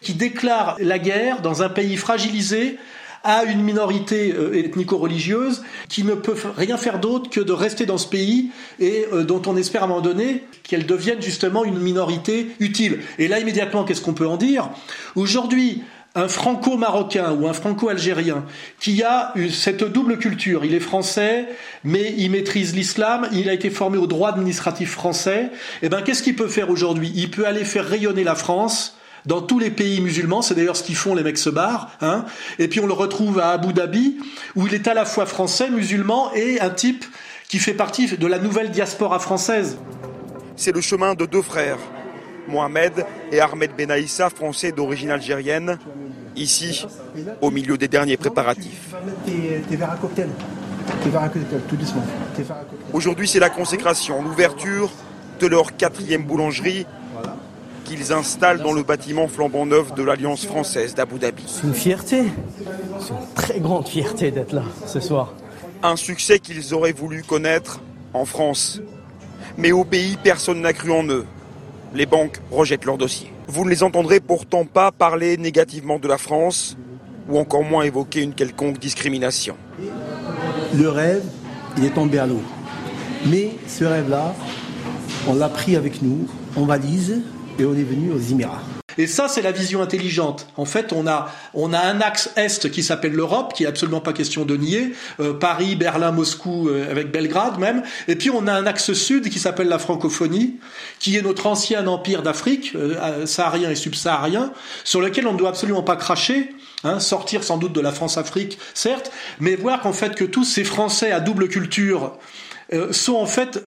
qui déclare la guerre dans un pays fragilisé à une minorité euh, ethnico-religieuse qui ne peut rien faire d'autre que de rester dans ce pays et euh, dont on espère à un moment donné qu'elle devienne justement une minorité utile. Et là, immédiatement, qu'est-ce qu'on peut en dire? Aujourd'hui, un franco-marocain ou un franco-algérien qui a cette double culture, il est français, mais il maîtrise l'islam, il a été formé au droit administratif français, eh ben, qu'est-ce qu'il peut faire aujourd'hui? Il peut aller faire rayonner la France dans tous les pays musulmans, c'est d'ailleurs ce qu'ils font les mecs se barrent, hein. et puis on le retrouve à Abu Dhabi, où il est à la fois français, musulman, et un type qui fait partie de la nouvelle diaspora française. C'est le chemin de deux frères, Mohamed et Ahmed Benaïssa, français d'origine algérienne, ici, au milieu des derniers préparatifs. Tes, tes verres à cocktail. Tes verres à cocktail, tout doucement. Tes verres à cocktail. Aujourd'hui, c'est la consécration, l'ouverture de leur quatrième boulangerie qu'ils installent dans le bâtiment flambant neuf de l'Alliance française d'Abu Dhabi. C'est une fierté. C'est une très grande fierté d'être là ce soir. Un succès qu'ils auraient voulu connaître en France. Mais au pays, personne n'a cru en eux. Les banques rejettent leur dossier. Vous ne les entendrez pourtant pas parler négativement de la France ou encore moins évoquer une quelconque discrimination. Le rêve, il est tombé à l'eau. Mais ce rêve-là, on l'a pris avec nous en valise et on est venu aux Émirats. Et ça, c'est la vision intelligente. En fait, on a, on a un axe est qui s'appelle l'Europe, qui est absolument pas question de nier, euh, Paris, Berlin, Moscou, euh, avec Belgrade même. Et puis on a un axe sud qui s'appelle la francophonie, qui est notre ancien empire d'Afrique, euh, saharien et subsaharien, sur lequel on ne doit absolument pas cracher. Hein, sortir sans doute de la France-Afrique, certes, mais voir qu'en fait que tous ces Français à double culture euh, sont en fait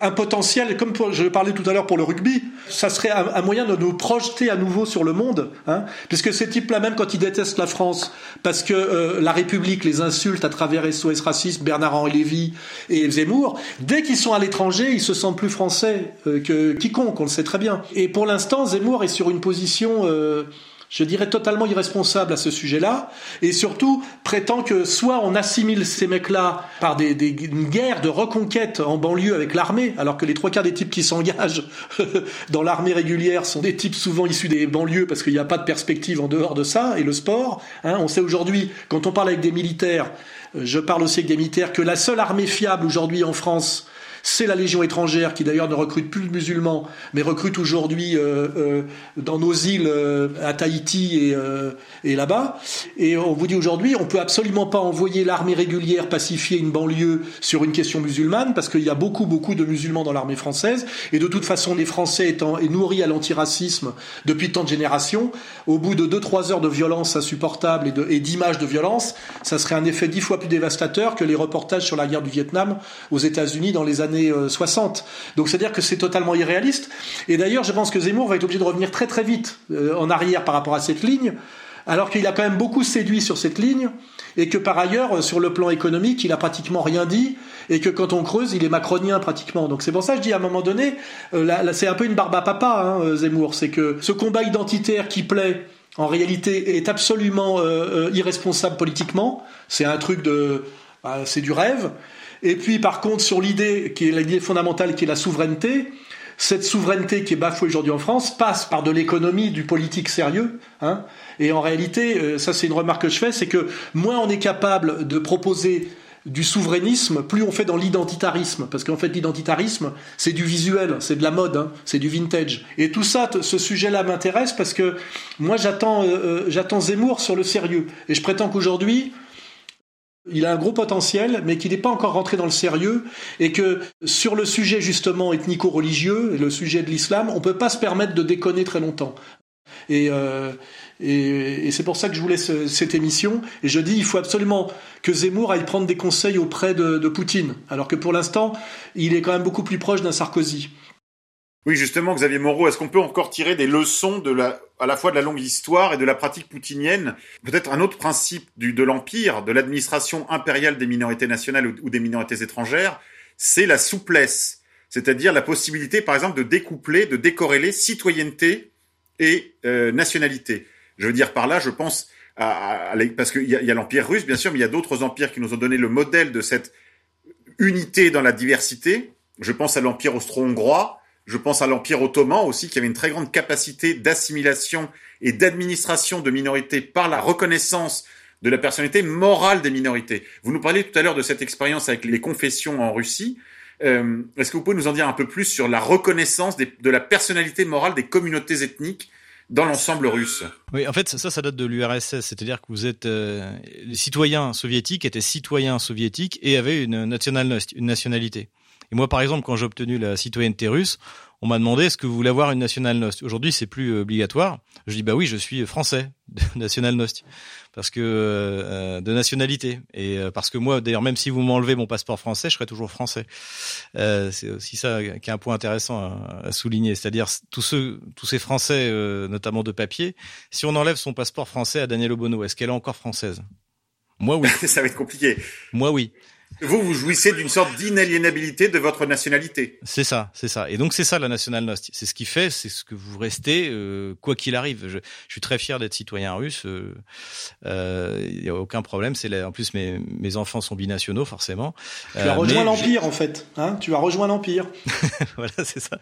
un potentiel, comme je parlais tout à l'heure pour le rugby, ça serait un, un, moyen de nous projeter à nouveau sur le monde, hein, puisque ces types-là, même quand ils détestent la France, parce que euh, la République les insulte à travers SOS Racisme, Bernard-Henri Lévy et Zemmour, dès qu'ils sont à l'étranger, ils se sentent plus français euh, que quiconque, on le sait très bien. Et pour l'instant, Zemmour est sur une position... Euh, je dirais totalement irresponsable à ce sujet-là, et surtout prétend que soit on assimile ces mecs-là par des, des, une guerre de reconquête en banlieue avec l'armée, alors que les trois quarts des types qui s'engagent [laughs] dans l'armée régulière sont des types souvent issus des banlieues parce qu'il n'y a pas de perspective en dehors de ça, et le sport. Hein, on sait aujourd'hui, quand on parle avec des militaires, je parle aussi avec des militaires, que la seule armée fiable aujourd'hui en France, c'est la Légion étrangère qui d'ailleurs ne recrute plus de musulmans, mais recrute aujourd'hui euh, euh, dans nos îles euh, à Tahiti et, là-bas. Et on vous dit aujourd'hui, on peut absolument pas envoyer l'armée régulière pacifier une banlieue sur une question musulmane parce qu'il y a beaucoup beaucoup de musulmans dans l'armée française et de toute façon les Français étant nourris à l'antiracisme depuis tant de générations, au bout de deux trois heures de violence insupportable et, de, d'images de violence, ça serait un effet dix fois plus dévastateur que les reportages sur la guerre du Vietnam aux États-Unis dans les années années 60. Donc c'est-à-dire que c'est totalement irréaliste. Et d'ailleurs, je pense que Zemmour va être obligé de revenir très très vite euh, en arrière par rapport à cette ligne, alors qu'il a quand même beaucoup séduit sur cette ligne, et que par ailleurs, sur le plan économique, il a pratiquement rien dit, et que quand on creuse, il est macronien pratiquement. Donc c'est pour ça que je dis à un moment donné, euh, là, c'est un peu une barbe à papa, hein, Zemmour, c'est que ce combat identitaire qui plaît, en réalité, est absolument euh, euh, irresponsable politiquement. C'est un truc de, bah, c'est du rêve. Et puis, par contre, sur l'idée qui est l'idée fondamentale, qui est la souveraineté, cette souveraineté qui est bafouée aujourd'hui en France passe par de l'économie, du politique sérieux. Hein. Et en réalité, ça c'est une remarque que je fais, c'est que moins on est capable de proposer du souverainisme, plus on fait dans l'identitarisme, parce qu'en fait l'identitarisme, c'est du visuel, c'est de la mode, hein, c'est du vintage. Et tout ça, ce sujet-là m'intéresse parce que moi j'attends, euh, j'attends Zemmour sur le sérieux, et je prétends qu'aujourd'hui, il a un gros potentiel, mais qu'il n'est pas encore rentré dans le sérieux, et que sur le sujet justement ethnico-religieux, le sujet de l'islam, on ne peut pas se permettre de déconner très longtemps. Et, euh, c'est pour ça que je voulais ce, cette émission. Et je dis, il faut absolument que Zemmour aille prendre des conseils auprès de Poutine, alors que pour l'instant, il est quand même beaucoup plus proche d'un Sarkozy. Oui, justement, Xavier Moreau, est-ce qu'on peut encore tirer des leçons de la, à la fois de la longue histoire et de la pratique poutinienne? Peut-être un autre principe du, de l'empire, de l'administration impériale des minorités nationales ou, des minorités étrangères, c'est la souplesse, c'est-à-dire la possibilité, par exemple, de découpler, de décorréler citoyenneté et euh, nationalité. Je veux dire par là, je pense à, à, à parce qu'il y a, a l'empire russe, bien sûr, mais il y a d'autres empires qui nous ont donné le modèle de cette unité dans la diversité. Je pense à l'empire austro-hongrois, je pense à l'Empire ottoman aussi, qui avait une très grande capacité d'assimilation et d'administration de minorités par la reconnaissance de la personnalité morale des minorités. Vous nous parliez tout à l'heure de cette expérience avec les confessions en Russie. Euh, Est-ce que vous pouvez nous en dire un peu plus sur la reconnaissance de la personnalité morale des communautés ethniques dans l'ensemble russe? Oui, en fait, ça, ça date de l'URSS, c'est-à-dire que vous êtes euh, les citoyens soviétiques étaient citoyens soviétiques et avaient une, une nationalité. Et moi, par exemple, quand j'ai obtenu la citoyenneté russe, on m'a demandé est-ce que vous voulez avoir une nationalnost. Aujourd'hui, c'est plus obligatoire. Je dis bah oui, je suis français, [laughs] nationalnost, parce que euh, de nationalité et euh, parce que moi, d'ailleurs, même si vous m'enlevez mon passeport français, je serai toujours français. Euh, c'est aussi ça qui est un point intéressant à, à souligner, c'est-à-dire tous ceux, tous ces Français, euh, notamment de papier, si on enlève son passeport français à Daniel Obono, est-ce qu'elle est encore française? Moi, oui. [laughs] ça va être compliqué. Moi, oui. Vous, vous jouissez d'une sorte d'inaliénabilité de votre nationalité. C'est ça, c'est ça. Et donc c'est ça la nationalnost. C'est ce qui fait, c'est ce que vous restez euh, quoi qu'il arrive. Je, je, suis très fier d'être citoyen russe. Il euh, euh, y a aucun problème. C'est en plus mes mes enfants sont binationaux forcément. Tu as rejoint l'empire en fait. Hein tu as rejoint l'empire. [laughs] voilà, c'est ça.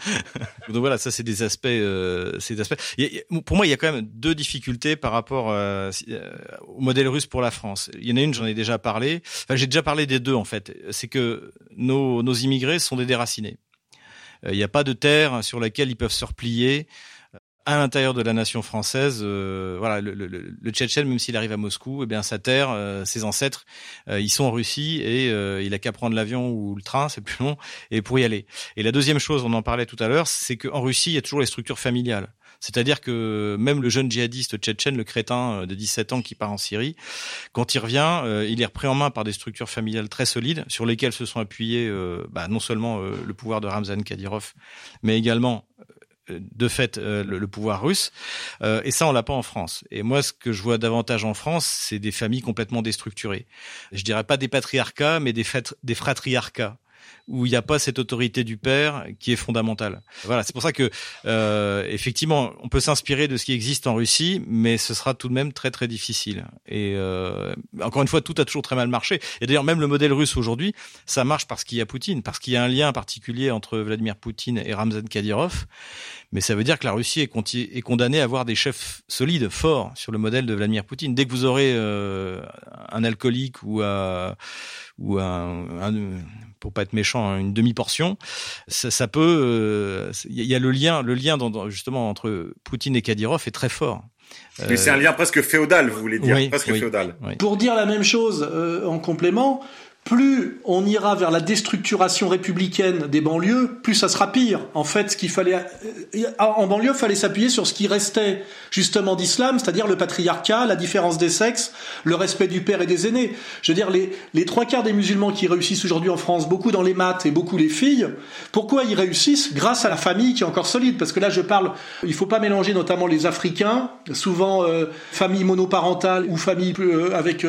donc voilà, ça c'est des aspects. Euh, c'est des aspects. Y a, pour moi, il y a quand même deux difficultés par rapport au modèle russe pour la France. Il y en a une, j'en ai déjà parlé. Enfin, j'ai déjà parlé des deux en fait. C'est que nos, immigrés sont des déracinés. Il n'y a pas de terre sur laquelle ils peuvent se replier à l'intérieur de la nation française, euh, voilà, le, le, Tchétchène, même s'il arrive à Moscou, eh bien sa terre, euh, ses ancêtres, euh, ils sont en Russie et il a qu'à prendre l'avion ou le train, c'est plus long, et pour y aller. Et la deuxième chose, on en parlait tout à l'heure, c'est qu'en Russie, il y a toujours les structures familiales. C'est-à-dire que même le jeune djihadiste tchétchène, le crétin de 17 ans qui part en Syrie, quand il revient, il est repris en main par des structures familiales très solides sur lesquelles se sont appuyés bah, non seulement le pouvoir de Ramzan Kadyrov, mais également de fait euh, le, pouvoir russe. Euh, et ça, on l'a pas en France. Et moi, ce que je vois davantage en France, c'est des familles complètement déstructurées. Je dirais pas des patriarcats, mais des, des fratriarcats où il n'y a pas cette autorité du père qui est fondamentale. Voilà, c'est pour ça que euh, effectivement, on peut s'inspirer de ce qui existe en Russie, mais ce sera tout de même très très difficile. Et euh, encore une fois, tout a toujours très mal marché. Et d'ailleurs, même le modèle russe aujourd'hui, ça marche parce qu'il y a Poutine, parce qu'il y a un lien particulier entre Vladimir Poutine et Ramzan Kadyrov. Mais ça veut dire que la Russie est, condamnée à avoir des chefs solides, forts, sur le modèle de Vladimir Poutine. Dès que vous aurez euh, un alcoolique ou un, ou un pour pas être méchant, une demi-portion, ça, ça peut. Il euh, y a le lien, le lien dans, justement entre Poutine et Kadyrov est très fort. Mais c'est un lien presque féodal, vous voulez dire, presque féodal. Pour dire la même chose euh, en complément, plus on ira vers la déstructuration républicaine des banlieues, plus ça sera pire. En fait, ce qu'il fallait euh, en banlieue, fallait s'appuyer sur ce qui restait justement d'islam, c'est-à-dire le patriarcat, la différence des sexes, le respect du père et des aînés. Je veux dire, les, trois quarts des musulmans qui réussissent aujourd'hui en France, beaucoup dans les maths et beaucoup les filles, pourquoi ils réussissent Grâce à la famille qui est encore solide? Parce que là, je parle, il faut pas mélanger notamment les Africains, souvent euh, famille monoparentale ou famille euh, avec,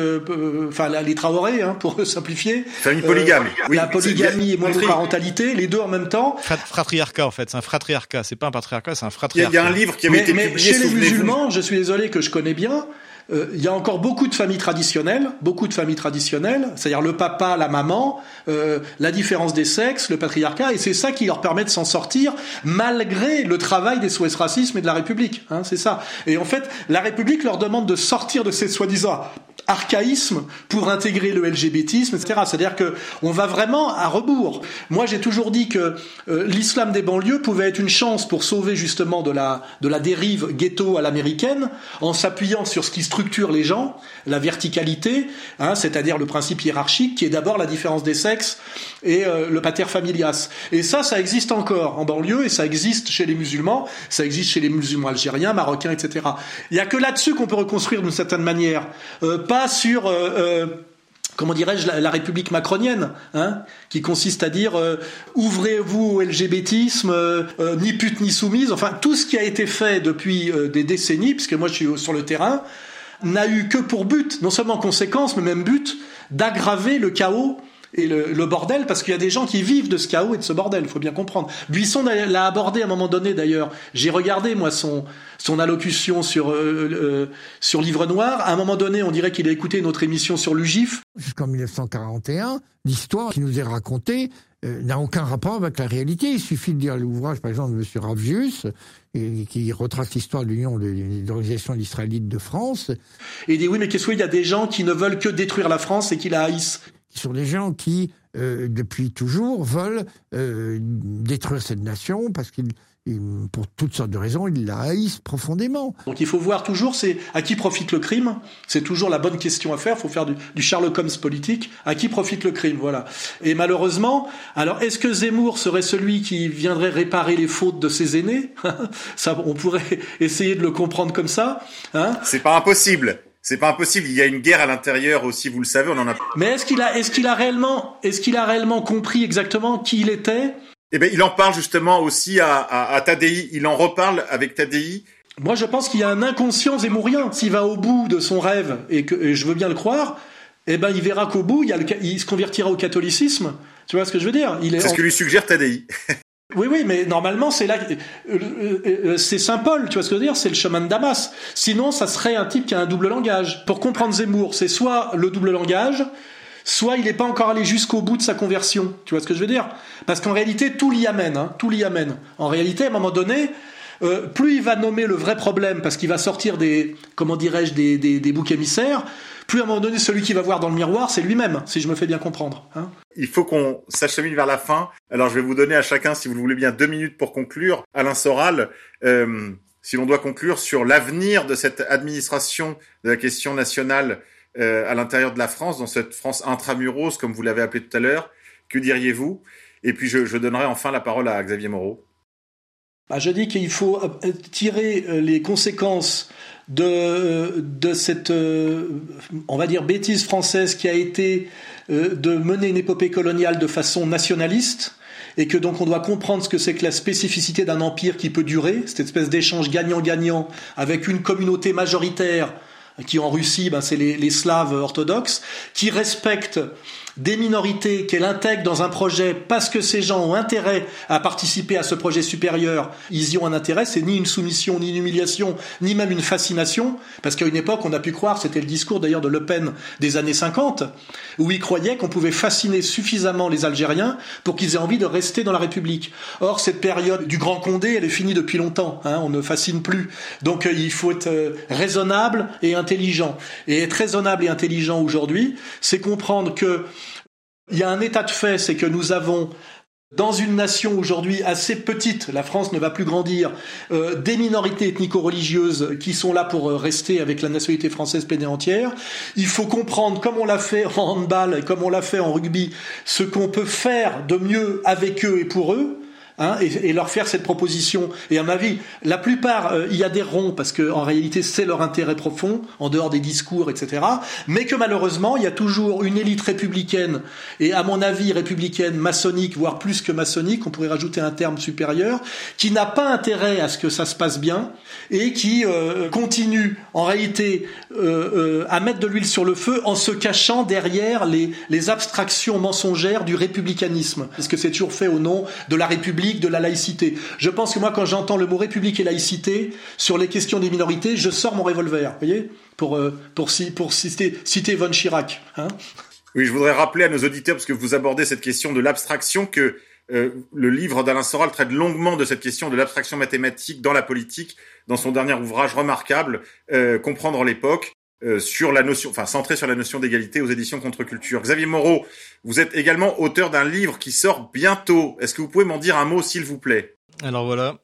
enfin les Traoré, hein, pour [laughs] simplifier Famille polygame. Euh, la polygamie et monoparentalité, les deux en même temps. Fratriarcat en fait, c'est un fratriarcat, c'est pas un patriarcat, c'est un fratriarcat. Il y a un livre qui avait mais, été mais publié. Chez les musulmans, je suis désolé que je connais bien. Euh, il y a encore beaucoup de familles traditionnelles, beaucoup de familles traditionnelles, c'est-à-dire le papa, la maman, euh, la différence des sexes, le patriarcat, et c'est ça qui leur permet de s'en sortir malgré le travail des SOS racisme et de la République. Hein, c'est ça. Et en fait, la République leur demande de sortir de ces soi-disant archaïsme pour intégrer le LGBTisme, etc. C'est-à-dire que on va vraiment à rebours. Moi, j'ai toujours dit que euh, l'islam des banlieues pouvait être une chance pour sauver justement de la de la dérive ghetto à l'américaine, en s'appuyant sur ce qui structure les gens, la verticalité, hein, c'est-à-dire le principe hiérarchique, qui est d'abord la différence des sexes et euh, le pater familias. Et ça, ça existe encore en banlieue et ça existe chez les musulmans, ça existe chez les musulmans algériens, marocains, etc. Il y a que là-dessus qu'on peut reconstruire d'une certaine manière. Euh, sur euh, euh, comment dirais-je, la, République macronienne, hein, qui consiste à dire euh, ouvrez-vous au LGBTisme, ni pute ni soumise, enfin tout ce qui a été fait depuis des décennies, puisque moi je suis sur le terrain, n'a eu que pour but, non seulement conséquence, mais même but, d'aggraver le chaos et le, bordel, parce qu'il y a des gens qui vivent de ce chaos et de ce bordel, il faut bien comprendre. Buisson l'a abordé à un moment donné d'ailleurs. J'ai regardé moi son, son allocution sur, euh, euh, sur Livre Noir. À un moment donné, on dirait qu'il a écouté notre émission sur l'UGIF. Jusqu'en 1941, l'histoire qui nous est racontée euh, n'a aucun rapport avec la réalité. Il suffit de lire l'ouvrage, par exemple, de M. Ravgius, qui retrace l'histoire de l'Union de l'organisation israélite de France. Et il dit oui, mais qu'est-ce qu'il y a des gens qui ne veulent que détruire la France et qui la haïssent? Sont des gens qui, euh, depuis toujours, veulent euh, détruire cette nation parce qu'ils pour toutes sortes de raisons, ils la haïssent profondément. Donc il faut voir toujours c'est à qui profite le crime. C'est toujours la bonne question à faire. Il faut faire du, du, Sherlock Holmes politique. À qui profite le crime, voilà. Et malheureusement, alors est-ce que Zemmour serait celui qui viendrait réparer les fautes de ses aînés? [laughs] Ça, on pourrait [laughs] essayer de le comprendre comme ça. Hein? C'est pas impossible. C'est pas impossible. Il y a une guerre à l'intérieur aussi, vous le savez. On en a. Mais est-ce qu'il a, est-ce qu'il a réellement, est-ce qu'il a réellement compris exactement qui il était? Eh ben, il en parle justement aussi à, à, à Tadei. Il en reparle avec Tadei. Moi, je pense qu'il y a un inconscient zémourien. S'il va au bout de son rêve et que et je veux bien le croire, eh ben, il verra qu'au bout, il, y a le, il se convertira au catholicisme. Tu vois ce que je veux dire? C'est ce que lui suggère Tadei. [laughs] Oui, oui, mais normalement, c'est là, euh, euh, euh, c'est Saint Paul, tu vois ce que je veux dire? C'est le chemin de Damas. Sinon, ça serait un type qui a un double langage. Pour comprendre Zemmour, c'est soit le double langage, soit il n'est pas encore allé jusqu'au bout de sa conversion. Tu vois ce que je veux dire? Parce qu'en réalité, tout l'y amène. Hein, tout l'y amène. En réalité, à un moment donné, euh, plus il va nommer le vrai problème, parce qu'il va sortir des, comment dirais-je, des, des, des boucs émissaires, plus à un moment donné, celui qui va voir dans le miroir, c'est lui-même, si je me fais bien comprendre. Hein. Il faut qu'on s'achemine vers la fin. Alors, je vais vous donner à chacun, si vous le voulez bien, deux minutes pour conclure. Alain Soral, euh, si l'on doit conclure sur l'avenir de cette administration de la question nationale euh, à l'intérieur de la France, dans cette France intramuros, comme vous l'avez appelé tout à l'heure, que diriez-vous? Et puis je, je donnerai enfin la parole à Xavier Moreau. Bah, je dis qu'il faut euh, tirer euh, les conséquences de, de cette, euh, on va dire, bêtise française qui a été de mener une épopée coloniale de façon nationaliste et que donc on doit comprendre ce que c'est que la spécificité d'un empire qui peut durer, cette espèce d'échange gagnant-gagnant avec une communauté majoritaire qui en Russie, ben, c'est les, les, Slaves orthodoxes, qui respectent des minorités, qu'elle intègre dans un projet parce que ces gens ont intérêt à participer à ce projet supérieur, ils y ont un intérêt, c'est ni une soumission, ni une humiliation, ni même une fascination, parce qu'à une époque, on a pu croire, c'était le discours d'ailleurs de Le Pen des années 50, où il croyait qu'on pouvait fasciner suffisamment les Algériens pour qu'ils aient envie de rester dans la République. Or, cette période du Grand Condé, elle est finie depuis longtemps, hein, on ne fascine plus. Donc, euh, il faut être euh, raisonnable et intelligent. Et être raisonnable et intelligent aujourd'hui, c'est comprendre que il y a un état de fait, c'est que nous avons dans une nation aujourd'hui assez petite, la France ne va plus grandir, euh, des minorités ethnico-religieuses qui sont là pour rester avec la nationalité française pleine et entière. Il faut comprendre, comme on l'a fait en handball et comme on l'a fait en rugby, ce qu'on peut faire de mieux avec eux et pour eux. Hein, et, leur faire cette proposition. Et à ma vie, la plupart euh, y adhéreront parce que en réalité c'est leur intérêt profond, en dehors des discours, etc. Mais que malheureusement, il y a toujours une élite républicaine et à mon avis républicaine, maçonnique, voire plus que maçonnique, on pourrait rajouter un terme supérieur, qui n'a pas intérêt à ce que ça se passe bien et qui euh, continue en réalité euh, à mettre de l'huile sur le feu en se cachant derrière les abstractions mensongères du républicanisme. Parce que c'est toujours fait au nom de la République de la laïcité. Je pense que moi, quand j'entends le mot république et laïcité sur les questions des minorités, je sors mon revolver, vous voyez, pour, euh, pour, pour citer, citer Von Chirac. Hein oui, je voudrais rappeler à nos auditeurs, parce que vous abordez cette question de l'abstraction, que euh, le livre d'Alain Soral traite longuement de cette question de l'abstraction mathématique dans la politique, dans son dernier ouvrage remarquable, euh, Comprendre l'époque. Euh, sur la notion, enfin centré sur la notion d'égalité aux éditions Contre-Culture. Xavier Moreau, vous êtes également auteur d'un livre qui sort bientôt. Est-ce que vous pouvez m'en dire un mot, s'il vous plaît? Alors voilà.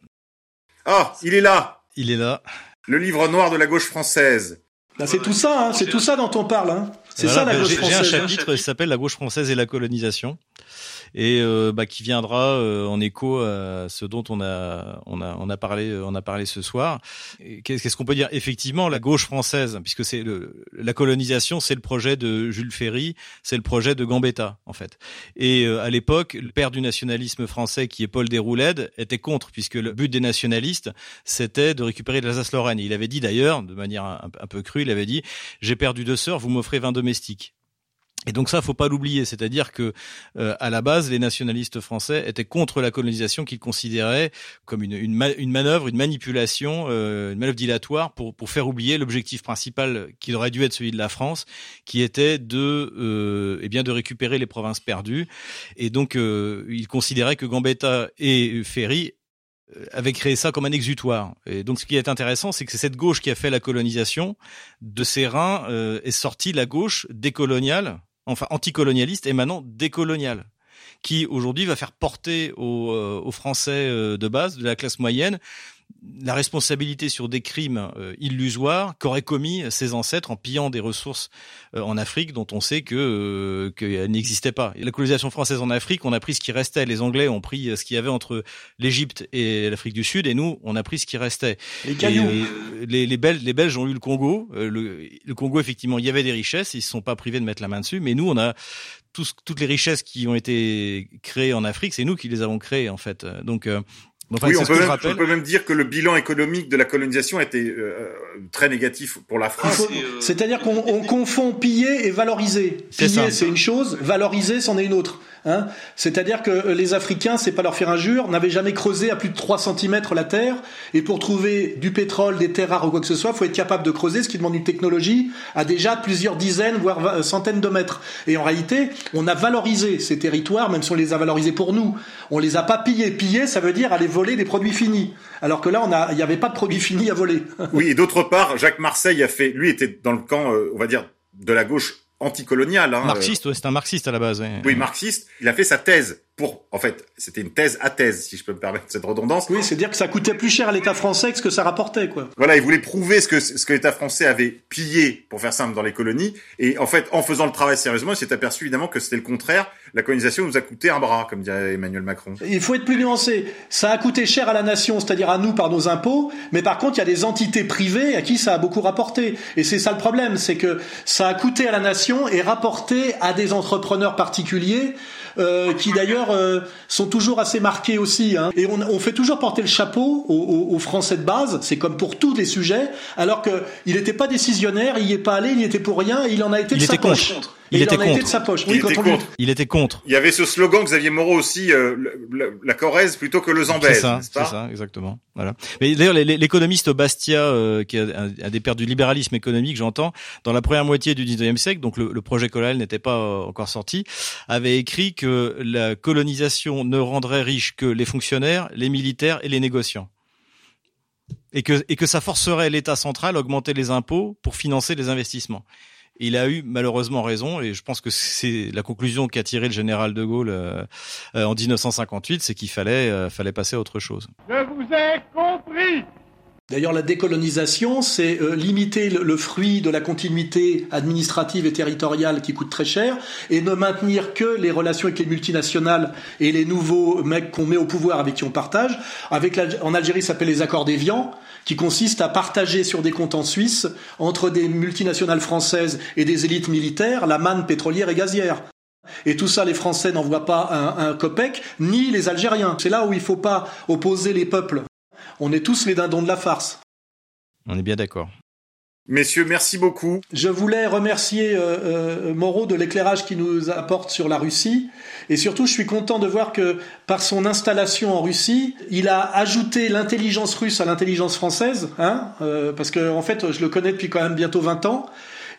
Ah, il est là. Il est là. Le livre noir de la gauche française. Là, c'est tout ça, hein, c'est tout ça dont on parle. Hein. C'est voilà, ça la bah, gauche J'ai française. un chapitre qui s'appelle La gauche française et la colonisation et euh, bah, qui viendra euh, en écho à ce dont on a on a on a parlé on a parlé ce soir. Qu'est-ce qu'on peut dire? Effectivement, la gauche française, puisque c'est la colonisation, c'est le projet de Jules Ferry, c'est le projet de Gambetta en fait. Et euh, à l'époque, le père du nationalisme français, qui est Paul Déroulède, était contre, puisque le but des nationalistes, c'était de récupérer l'Alsace-Lorraine. Il avait dit d'ailleurs, de manière un, un peu crue, il avait dit j'ai perdu deux sœurs, vous m'offrez 20 domestiques. Et donc ça, faut pas l'oublier, c'est-à-dire que euh, à la base, les nationalistes français étaient contre la colonisation qu'ils considéraient comme une, une, une, manœuvre, une manipulation, euh, une manœuvre dilatoire pour pour faire oublier l'objectif principal qui aurait dû être celui de la France, qui était de euh, eh bien de récupérer les provinces perdues. Et donc euh, ils considéraient que Gambetta et Ferry avait créé ça comme un exutoire. Et donc, ce qui est intéressant, c'est que c'est cette gauche qui a fait la colonisation. De ses reins euh, est sortie la gauche décoloniale, enfin anticolonialiste et maintenant décoloniale, qui aujourd'hui va faire porter aux, euh, aux Français euh, de base, de la classe moyenne, la responsabilité sur des crimes euh, illusoires qu'auraient commis ses ancêtres en pillant des ressources euh, en Afrique dont on sait que euh, qu'elles n'existaient pas. Et la colonisation française en Afrique, on a pris ce qui restait. Les Anglais ont pris ce qu'il y avait entre l'Égypte et l'Afrique du Sud, et nous, on a pris ce qui restait. Les cailloux. Et, les, les, Belges, les Belges ont eu le Congo. Le, le, Congo, effectivement, il y avait des richesses. Ils se sont pas privés de mettre la main dessus, mais nous, on a toutes les richesses qui ont été créées en Afrique, c'est nous qui les avons créées en fait. Donc Enfin, oui, on peut, même, on peut, même, dire que le bilan économique de la colonisation était euh, très négatif pour la France. C'est-à-dire qu'on confond piller et valoriser. Piller, c'est une chose, valoriser, c'en est une autre. Hein C'est-à-dire que les Africains, c'est pas leur faire injure, n'avaient jamais creusé à plus de 3 cm la terre, et pour trouver du pétrole, des terres rares ou quoi que ce soit, faut être capable de creuser, ce qui demande une technologie à déjà plusieurs dizaines, voire centaines de mètres. Et en réalité, on a valorisé ces territoires, même si on les a valorisés pour nous. On les a pas pillés. Piller, ça veut dire aller voler des produits finis. Alors que là, on il n'y avait pas de produits finis à voler. oui, et d'autre part, Jacques Marseille a fait, lui était dans le camp, euh, on va dire, de la gauche anticolonial. Hein, marxiste, ouais, c'est un marxiste à la base. Ouais. Oui, marxiste. Il a fait sa thèse pour, en fait, c'était une thèse à thèse, si je peux me permettre cette redondance. Oui, c'est dire que ça coûtait plus cher à l'État français que ce que ça rapportait, quoi. Voilà, il voulait prouver ce que ce que l'État français avait pillé, pour faire simple, dans les colonies. Et en fait, en faisant le travail sérieusement, il s'est aperçu évidemment que c'était le contraire. La colonisation nous a coûté un bras, comme dirait Emmanuel Macron. Il faut être plus nuancé. Ça a coûté cher à la nation, c'est-à-dire à nous par nos impôts, mais par contre, il y a des entités privées à qui ça a beaucoup rapporté. Et c'est ça le problème, c'est que ça a coûté à la nation et rapporté à des entrepreneurs particuliers euh, qui d'ailleurs euh, sont toujours assez marqués aussi. Hein. Et on, on, fait toujours porter le chapeau aux, aux, aux Français de base, c'est comme pour tous les sujets, alors qu'il n'était pas décisionnaire, il n'y est pas allé, il n'y était pour rien, il en a été il de sa poche. Contre. Il, il était contre. de sa poche. Il, était contre. On... il était contre. Il y avait ce slogan Xavier Moreau aussi, euh, la, la, Corrèze plutôt que le Zambèze. C'est ça, c'est ça, exactement. Voilà. Mais d'ailleurs, l'économiste Bastia, euh, qui est un, un, des pères du libéralisme économique, j'entends, dans la première moitié du 19e siècle, donc le, le projet colonial n'était pas euh, encore sorti, avait écrit que la colonisation ne rendrait riches que les fonctionnaires, les militaires et les négociants. Et que, et que ça forcerait l'État central à augmenter les impôts pour financer les investissements. Il a eu malheureusement raison, et je pense que c'est la conclusion qu'a tiré le général de Gaulle euh, euh, en 1958, c'est qu'il fallait, euh, fallait passer à autre chose. Je vous ai compris. D'ailleurs, la décolonisation, c'est euh, limiter le, le, fruit de la continuité administrative et territoriale qui coûte très cher, et ne maintenir que les relations avec les multinationales et les nouveaux mecs qu'on met au pouvoir avec qui on partage. Avec la, en Algérie, ça s'appelle les accords d'Évian qui consiste à partager sur des comptes en Suisse, entre des multinationales françaises et des élites militaires, la manne pétrolière et gazière. Et tout ça, les Français n'en voient pas un, un copec, ni les Algériens. C'est là où il ne faut pas opposer les peuples. On est tous les dindons de la farce. On est bien d'accord. Messieurs, merci beaucoup. Je voulais remercier euh, euh, Moreau de l'éclairage qu'il nous apporte sur la Russie. Et surtout, je suis content de voir que par son installation en Russie, il a ajouté l'intelligence russe à l'intelligence française. Hein, euh, parce que, en fait, je le connais depuis quand même bientôt 20 ans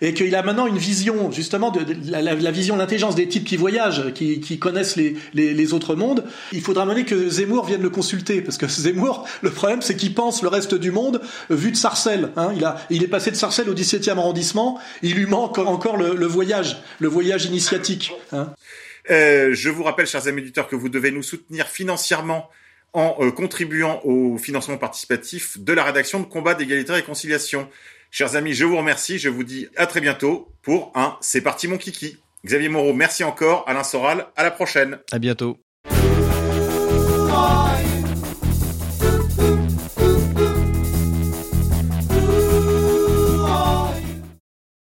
et qu'il a maintenant une vision justement de, la, vision de l'intelligence des types qui voyagent, qui, qui connaissent les, autres mondes. Il faudra mener que Zemmour vienne le consulter, parce que [laughs] Zemmour, le problème, c'est qu'il pense le reste du monde vu de Sarcelles. Hein. Il, a, il est passé de Sarcelles au 17e arrondissement. Il lui manque encore le, le voyage, le voyage initiatique. Hein. Euh, je vous rappelle, chers amis auditeurs, que vous devez nous soutenir financièrement en euh, contribuant au financement participatif de la rédaction de Combat d'égalité et réconciliation. Chers amis, je vous remercie. Je vous dis à très bientôt pour un C'est parti mon kiki. Xavier Moreau, merci encore. Alain Soral, à la prochaine. À bientôt.